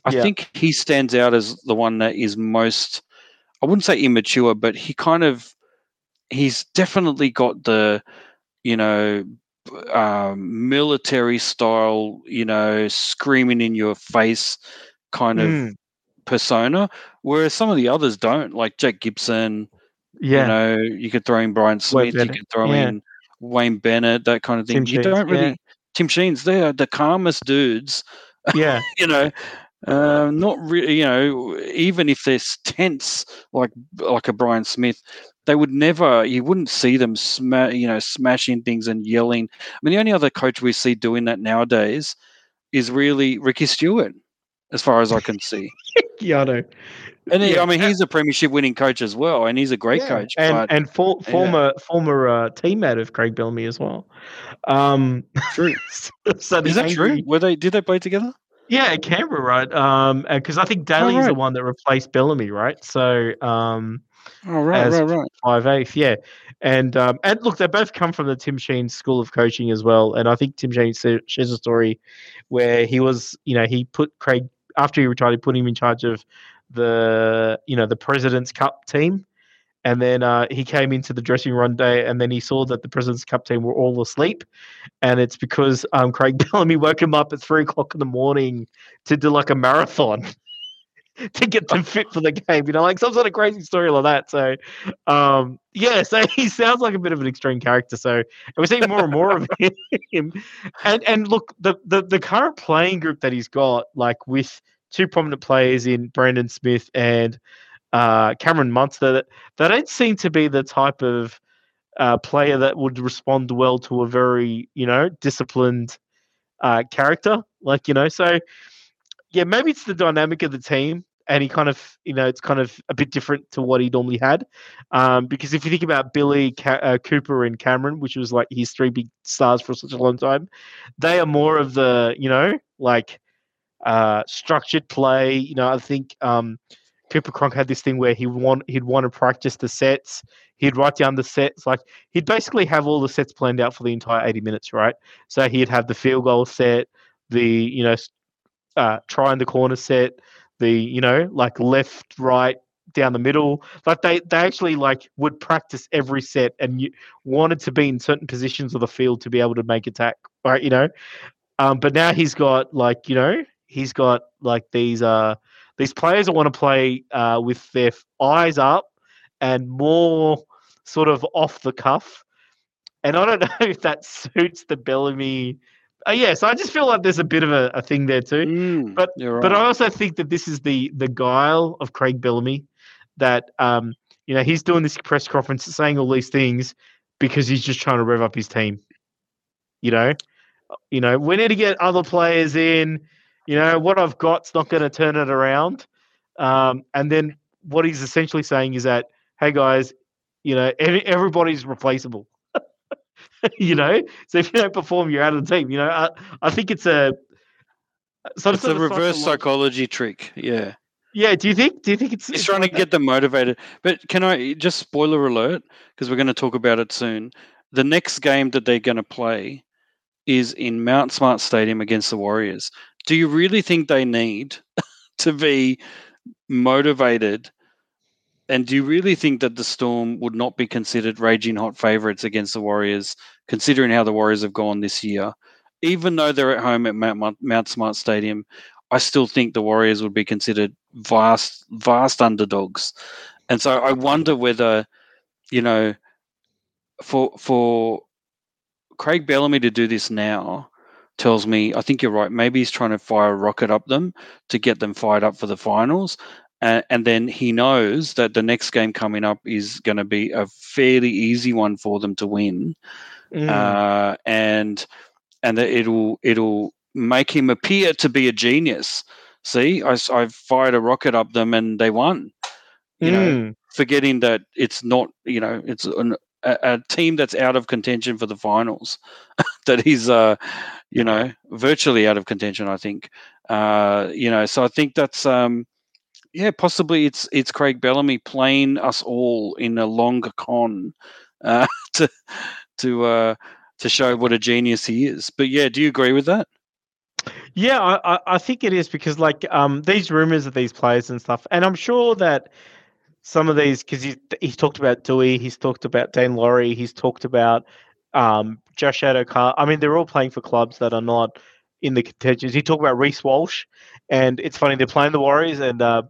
I Yeah. think he stands out as the one that is most. I wouldn't say immature, but he kind of. He's definitely got the, you know, um, military style, you know, screaming in your face kind of Mm, persona, whereas some of the others don't, like Jack Gibson. yeah, You know, you could throw in Brian Smith, you could throw yeah. in Wayne Bennett, that kind of thing. Tim you Sheens, don't really yeah. Tim Sheens, they are the calmest dudes. yeah, You know, uh, not really. You know, even if they're tense, like like a Brian Smith, they would never. You wouldn't see them sma- you know, smashing things and yelling. I mean, the only other coach we see doing that nowadays is really Ricky Stuart, as far as I can see. yeah, I know. And he, Yeah, I mean, he's a premiership winning coach as well, and he's a great Yeah, coach. and but and for, yeah. former former uh, teammate of Craig Bellamy as well. Um, true. so Is that angry- true? Were they? Did they play together? Yeah, Canberra, right? Um, because I think Daley is the one that replaced Bellamy, right? So, um, Oh, right, right, right. five eighth, yeah. And um, and look, they both come from the Tim Sheens School of Coaching as well. And I think Tim Sheens shares a story where he was, you know, he put Craig after he retired, he put him in charge of the, you know, the President's Cup team. And then uh, he came into the dressing room day, and then he saw that the President's Cup team were all asleep, and it's because um, Craig Bellamy woke him up at three o'clock in the morning to do like a marathon to get them fit for the game. You know, like some sort of crazy story like that. So, um, yeah, so he sounds like a bit of an extreme character. So, and we're seeing more and more of him. And and look, the the the current playing group that he's got, like with two prominent players in Brandon Smith and uh, Cameron Munster, they don't seem to be the type of uh, player that would respond well to a very you know disciplined uh, character. Like you know, so yeah, maybe it's the dynamic of the team, and he kind of you know it's kind of a bit different to what he normally had. Um, because if you think about Billy, Ca- uh, Cooper, and Cameron, which was like his three big stars for such a long time, they are more of the you know like uh, structured play. You know, I think um, Cooper Cronk had this thing where he want he'd want to practice the sets. He'd write down the sets. Like he'd basically have all the sets planned out for the entire eighty minutes, right? So he'd have the field goal set, the you know uh, try in the corner set, the you know like left, right, down the middle. Like they they actually like would practice every set and you wanted to be in certain positions of the field to be able to make attack, right? You know, um, but now he's got like you know he's got like these uh these players that want to play uh with their eyes up and more sort of off the cuff. And I don't know if that suits the Bellamy. Uh, yeah, so I just feel like there's a bit of a, a thing there too. Mm, But- right. But I also think that this is the the guile of Craig Bellamy that um, you know he's doing this press conference saying all these things because he's just trying to rev up his team. You know, you know, we need to get other players in. You know, what I've got's not going to turn it around. Um, and then what he's essentially saying is that, hey guys, you know, every, everybody's replaceable. you know, so if you don't perform, you're out of the team. You know, I, I think it's a some it's a reverse psychology trick. Yeah. Yeah. Do you think? Do you think it's? It's trying like to get them motivated. But can I just spoiler alert because we're going to talk about it soon. The next game that they're going to play is in Mount Smart Stadium against the Warriors. Do you really think they need to be motivated? And do you really think that the Storm would not be considered raging hot favourites against the Warriors, considering how the Warriors have gone this year? Even though they're at home at Mount, Mount Smart Stadium, I still think the Warriors would be considered vast, vast underdogs. And so I wonder whether, you know, for for Craig Bellamy to do this now tells me I think you're right. Maybe he's trying to fire a rocket up them to get them fired up for the finals. Uh, and then he knows that the next game coming up is going to be a fairly easy one for them to win, mm. uh, and and that it'll it'll make him appear to be a genius. See, I, I fired a rocket up them and they won. You mm. know, forgetting that it's not you know it's an, a, a, team that's out of contention for the finals. that he's uh you know virtually out of contention. I think uh you know so I think that's um yeah, possibly it's it's Craig Bellamy playing us all in a longer con uh, to to uh, to show what a genius he is. But yeah, do you agree with that? Yeah, I, I think it is because like um these rumors of these players and stuff, and I'm sure that some of these because he's he's talked about Dewey, he's talked about Daine Laurie, he's talked about um Josh Addo-Carr. I mean, they're all playing for clubs that are not in the contentions. He talked about Reece Walsh, and it's funny they're playing the Warriors, and uh,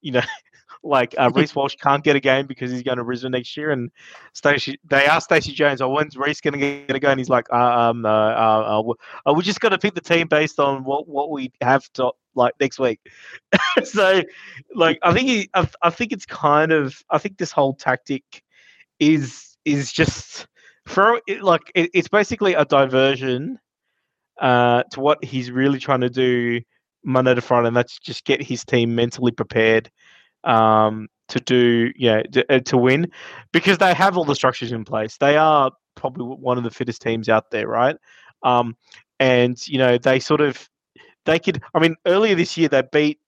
you know, like uh, Reece Walsh can't get a game because he's going to Brisbane next year, and Stacey, they asked Stacey Jones, "Oh, when's Reece going to get a go?" And he's like, uh, "Um, uh, uh, uh, we're just going to pick the team based on what what we have to like next week." so, like, I think he, I, I think it's kind of, I think this whole tactic is is just for like it, it's basically a diversion uh, to what he's really trying to do Monday to Friday, and that's just get his team mentally prepared um, to do, yeah, to, uh, to win, because they have all the structures in place. They are probably one of the fittest teams out there, right? Um, and you know they sort of they could. I mean, earlier this year they beat,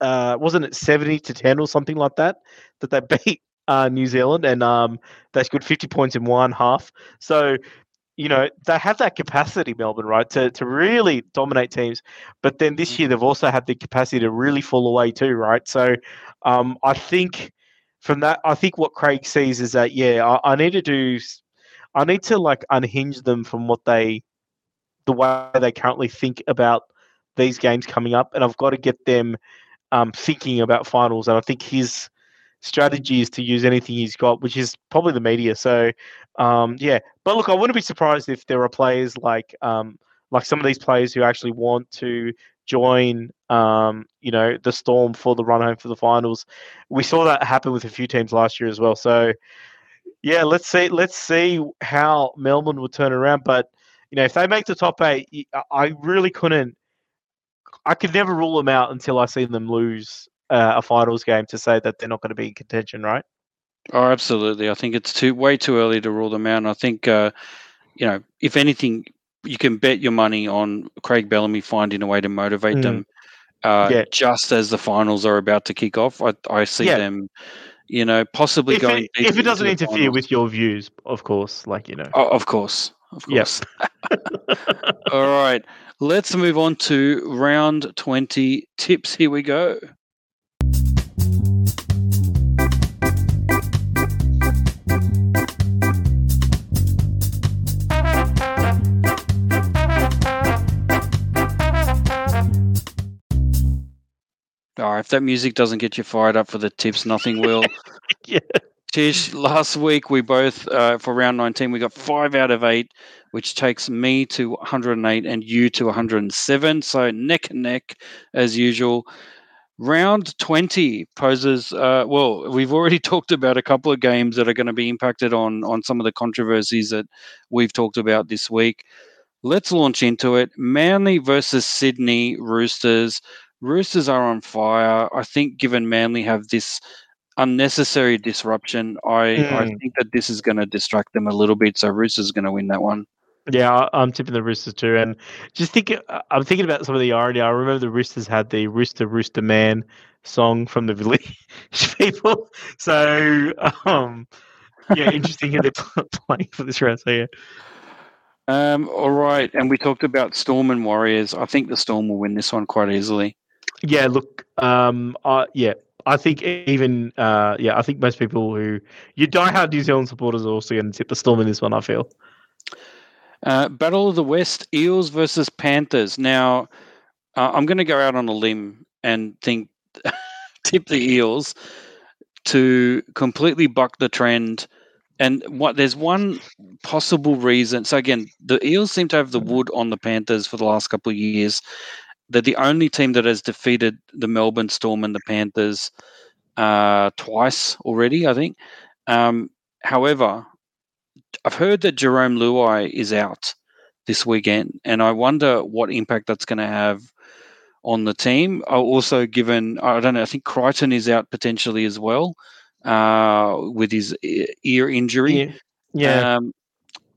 uh, wasn't it seventy to ten or something like that? That they beat uh, New Zealand, and um, they scored 50 points in one half. So you know, they have that capacity, Melbourne, right, to, to really dominate teams. But then this year, mm-hmm. they've also had the capacity to really fall away too, right? So um, I think from that, I think what Craig sees is that, yeah, I, I need to do, I need to like unhinge them from what they, the way they currently think about these games coming up. And I've got to get them um, thinking about finals. And I think his, strategy is to use anything he's got, which is probably the media. So, um, yeah. But look, I wouldn't be surprised if there are players like um, like some of these players who actually want to join, um, you know, the Storm for the run home for the finals. We saw that happen with a few teams last year as well. So, yeah, let's see. Let's see how Melbourne will turn around. But you know, if they make the top eight, I really couldn't. I could never rule them out until I see them lose uh, a finals game to say that they're not going to be in contention, right? Oh, absolutely. I think it's too way too early to rule them out. And I think, uh, you know, if anything, you can bet your money on Craig Bellamy finding a way to motivate mm. them. Uh, yeah. Just as the finals are about to kick off, I, I see yeah. them, you know, possibly if going. It, if it doesn't interfere finals. with your views, of course, like you know. Oh, of course, of course. All right, let's move on to round twenty tips. Here we go. Oh, if that music doesn't get you fired up for the tips, nothing will. yeah. Tish, last week we both, uh, for round 19, we got five out of eight, which takes me to 108 and you to 107. So neck and neck as usual. Round 20 poses, uh, well, we've already talked about a couple of games that are going to be impacted on, on some of the controversies that we've talked about this week. Let's launch into it. Manly versus Sydney Roosters. Roosters are on fire. I think, given Manly have this unnecessary disruption, I, mm. I hmm. think that this is going to distract them a little bit. So Roosters going to win that one. Yeah, I'm tipping the Roosters too, and just thinking, uh, I'm thinking about some of the irony. I remember the Roosters had the "Rooster Rooster Man" song from the Village People, so um, yeah, interesting how they're playing for this round. So yeah. Um, all right, and we talked about Storm and Warriors. I think the Storm will win this one quite easily. Yeah, look, um, uh, yeah, I think even uh, yeah, I think most people who you die-hard New Zealand supporters are also going to tip the Storm in this one. I feel. Uh, Battle of the West: Eels versus Panthers. Now, uh, I'm going to go out on a limb and think tip the Eels to completely buck the trend. And what there's one possible reason. So again, the Eels seem to have the wood on the Panthers for the last couple of years. They're the only team that has defeated the Melbourne Storm and the Panthers uh, twice already, I think. Um, however, I've heard that Jarome Luai is out this weekend, and I wonder what impact that's going to have on the team. Also, given I don't know, I think Crichton is out potentially as well uh, with his ear injury. Yeah. yeah. Um,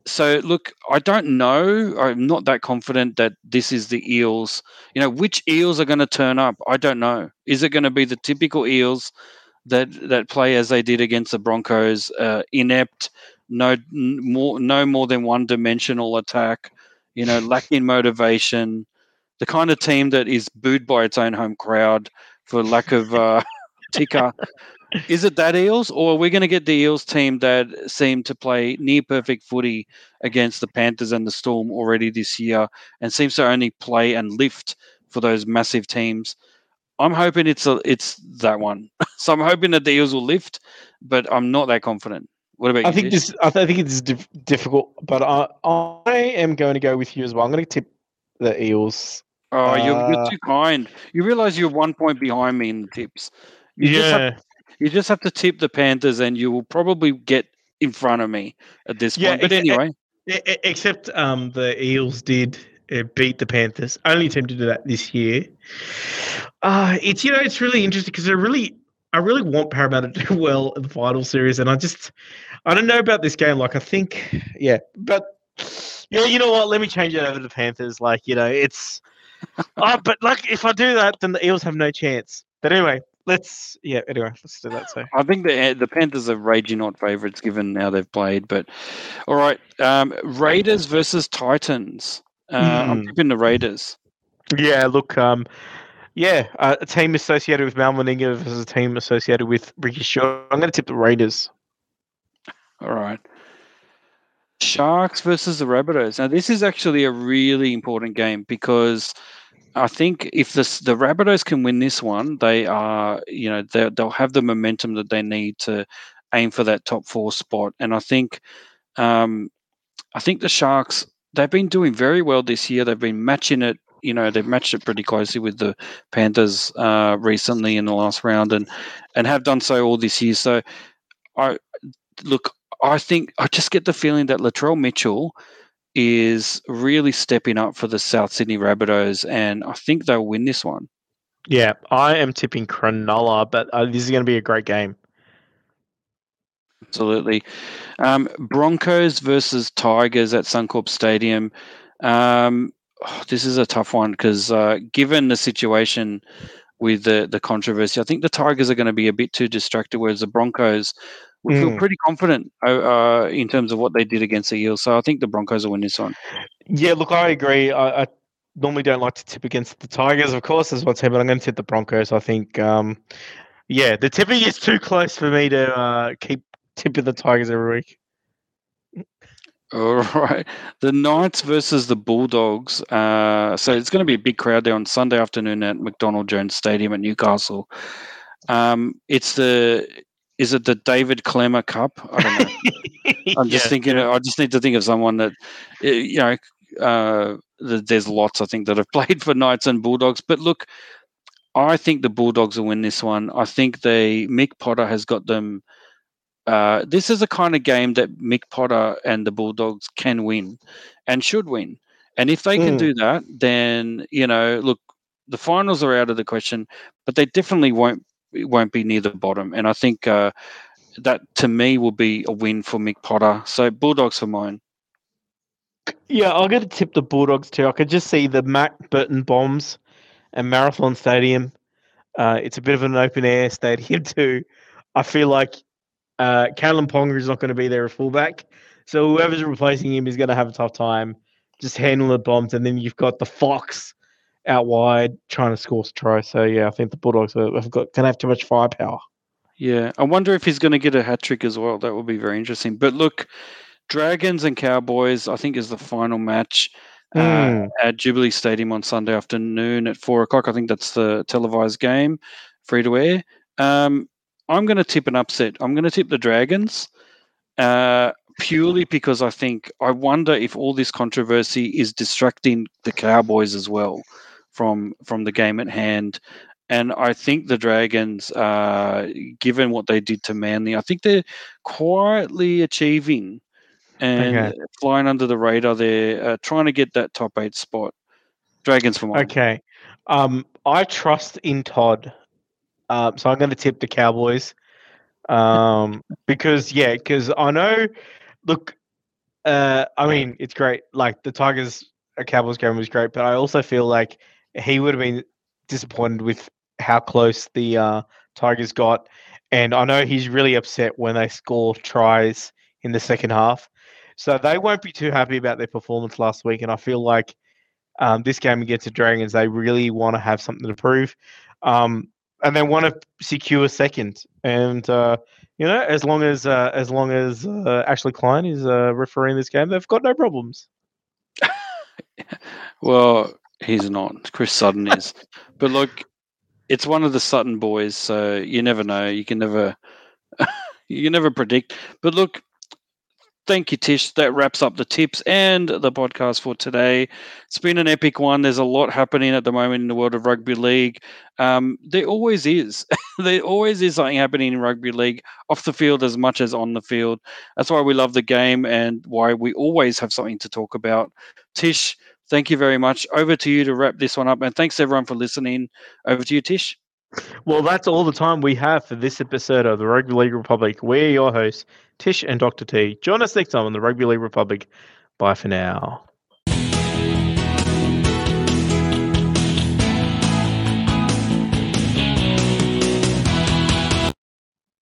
so look, I don't know. I'm not that confident that this is the Eels. You know, which Eels are going to turn up? I don't know. Is it going to be the typical Eels that that play as they did against the Broncos, uh, inept, no more no more than one dimensional attack, you know, lacking motivation, the kind of team that is booed by its own home crowd for lack of uh, ticker. Is it that Eels, or are we going to get the Eels team that seem to play near perfect footy against the Panthers and the Storm already this year, and seems to only play and lift for those massive teams? I'm hoping it's a, it's that one. so I'm hoping that the Eels will lift, but I'm not that confident. What about you? I think this? I, th- I think it's dif- difficult, but I I am going to go with you as well. I'm going to tip the Eels. Oh, uh, you're, you're, uh, too kind. You realize you're one point behind me in the tips. You yeah. Just have, you just have to tip the Panthers, and you will probably get in front of me at this yeah, point. But ex- anyway, ex- except um, the Eels did uh, beat the Panthers. Only team to do that this year. Uh, it's you know it's really interesting because they're really I really want Parramatta to do well in the final series, and I just I don't know about this game. Like I think, yeah, but yeah, you know what? Let me change it over to Panthers. Like you know, it's oh, but like if I do that, then the Eels have no chance. But anyway, let's yeah. Anyway, let's do that. So I think the the Panthers are raging hot favourites given how they've played. But all right, um, Raiders versus Titans. Uh, mm. I'm tipping the Raiders. Yeah, look, um, yeah, uh, a team associated with Mal Meninga versus a team associated with Ricky Shaw. I'm going to tip the Raiders. All right. Sharks versus the Rabbitohs. Now, this is actually a really important game because I think if this, the Rabbitohs can win this one, they are, you know, they'll have the momentum that they need to aim for that top four spot. And I think, um, I think the Sharks they've been doing very well this year. They've been matching it you know they've matched it pretty closely with the Panthers uh, recently in the last round, and and have done so all this year. So, I look, I think I just get the feeling that Latrell Mitchell is really stepping up for the South Sydney Rabbitohs, and I think they'll win this one. Yeah, I am tipping Cronulla, but uh, this is going to be a great game. Absolutely. Um, Broncos versus Tigers at Suncorp Stadium. Um, oh, this is a tough one because uh, given the situation with the the controversy, I think the Tigers are going to be a bit too distracted, whereas the Broncos we mm. feel pretty confident uh, uh, in terms of what they did against the Eels. So I think the Broncos will win this one. Yeah, look, I agree. I, I normally don't like to tip against the Tigers, of course, as one team, but I'm going to tip the Broncos. I think, um, yeah, the tipping is too close for me to uh, keep tipping the Tigers every week. All right. The Knights versus the Bulldogs. Uh, so it's going to be a big crowd there on Sunday afternoon at McDonald Jones Stadium at Newcastle. Um, it's the is it the David Klemmer Cup? I don't know. I'm just yeah, thinking. Yeah. I just need to think of someone that you know. Uh, there's lots I think that have played for Knights and Bulldogs, but look, I think the Bulldogs will win this one. I think they Mick Potter has got them. Uh, this is a kind of game that Mick Potter and the Bulldogs can win and should win. And if they can Mm. do that, then you know, look, the finals are out of the question, but they definitely won't won't be near the bottom. And I think uh, that to me will be a win for Mick Potter. So Bulldogs for mine. Yeah, I'm going to tip the Bulldogs too. I could just see the Matt Burton bombs and Marathon Stadium. Uh, it's a bit of an open air stadium too. I feel like uh, Kalyn Ponga is not going to be there at fullback, so whoever's replacing him is going to have a tough time just handle the bombs. And then you've got the Fox out wide trying to score a try. So yeah, I think the Bulldogs are, have got going to have too much firepower. Yeah, I wonder if he's going to get a hat trick as well. That would be very interesting. But look, Dragons and Cowboys, I think, is the final match uh, Mm. at Jubilee Stadium on Sunday afternoon at four o'clock. I think that's the televised game, free to air. Um, I'm going to tip an upset. I'm going to tip the Dragons, uh, purely because I think I wonder if all this controversy is distracting the Cowboys as well from from the game at hand. And I think the Dragons, uh, given what they did to Manly, I think they're quietly achieving and Okay. flying under the radar. They're uh, trying to get that top eight spot. Dragons for mine. Okay. Um, I trust in Todd. Um, so I'm going to tip the Cowboys. Um, because yeah, because I know. Look, uh, I mean, it's great. Like the Tigers, uh, Cowboys game was great, but I also feel like he would have been disappointed with how close the uh, Tigers got, and I know he's really upset when they score tries in the second half. So they won't be too happy about their performance last week, and I feel like um, this game against the Dragons, they really want to have something to prove, um, and they want to secure second. And uh, you know, as long as uh, as long as uh, Ashley Klein is uh, refereeing this game, they've got no problems. Well, he's not. Chris Sutton is. but look, it's one of the Sutton boys, so you never know. You can never you can never predict. But look, thank you, Tish. That wraps up the tips and the podcast for today. It's been an epic one. There's a lot happening at the moment in the world of rugby league. Um, there always is. there always is something happening in rugby league off the field as much as on the field. That's why we love the game and why we always have something to talk about. Tish, thank you very much. Over to you to wrap this one up. And thanks everyone for listening. Over to you, Tish. Well, that's all the time we have for this episode of the Rugby League Republic. We're your hosts, Tish and Dr. T. Join us next time on the Rugby League Republic. Bye for now.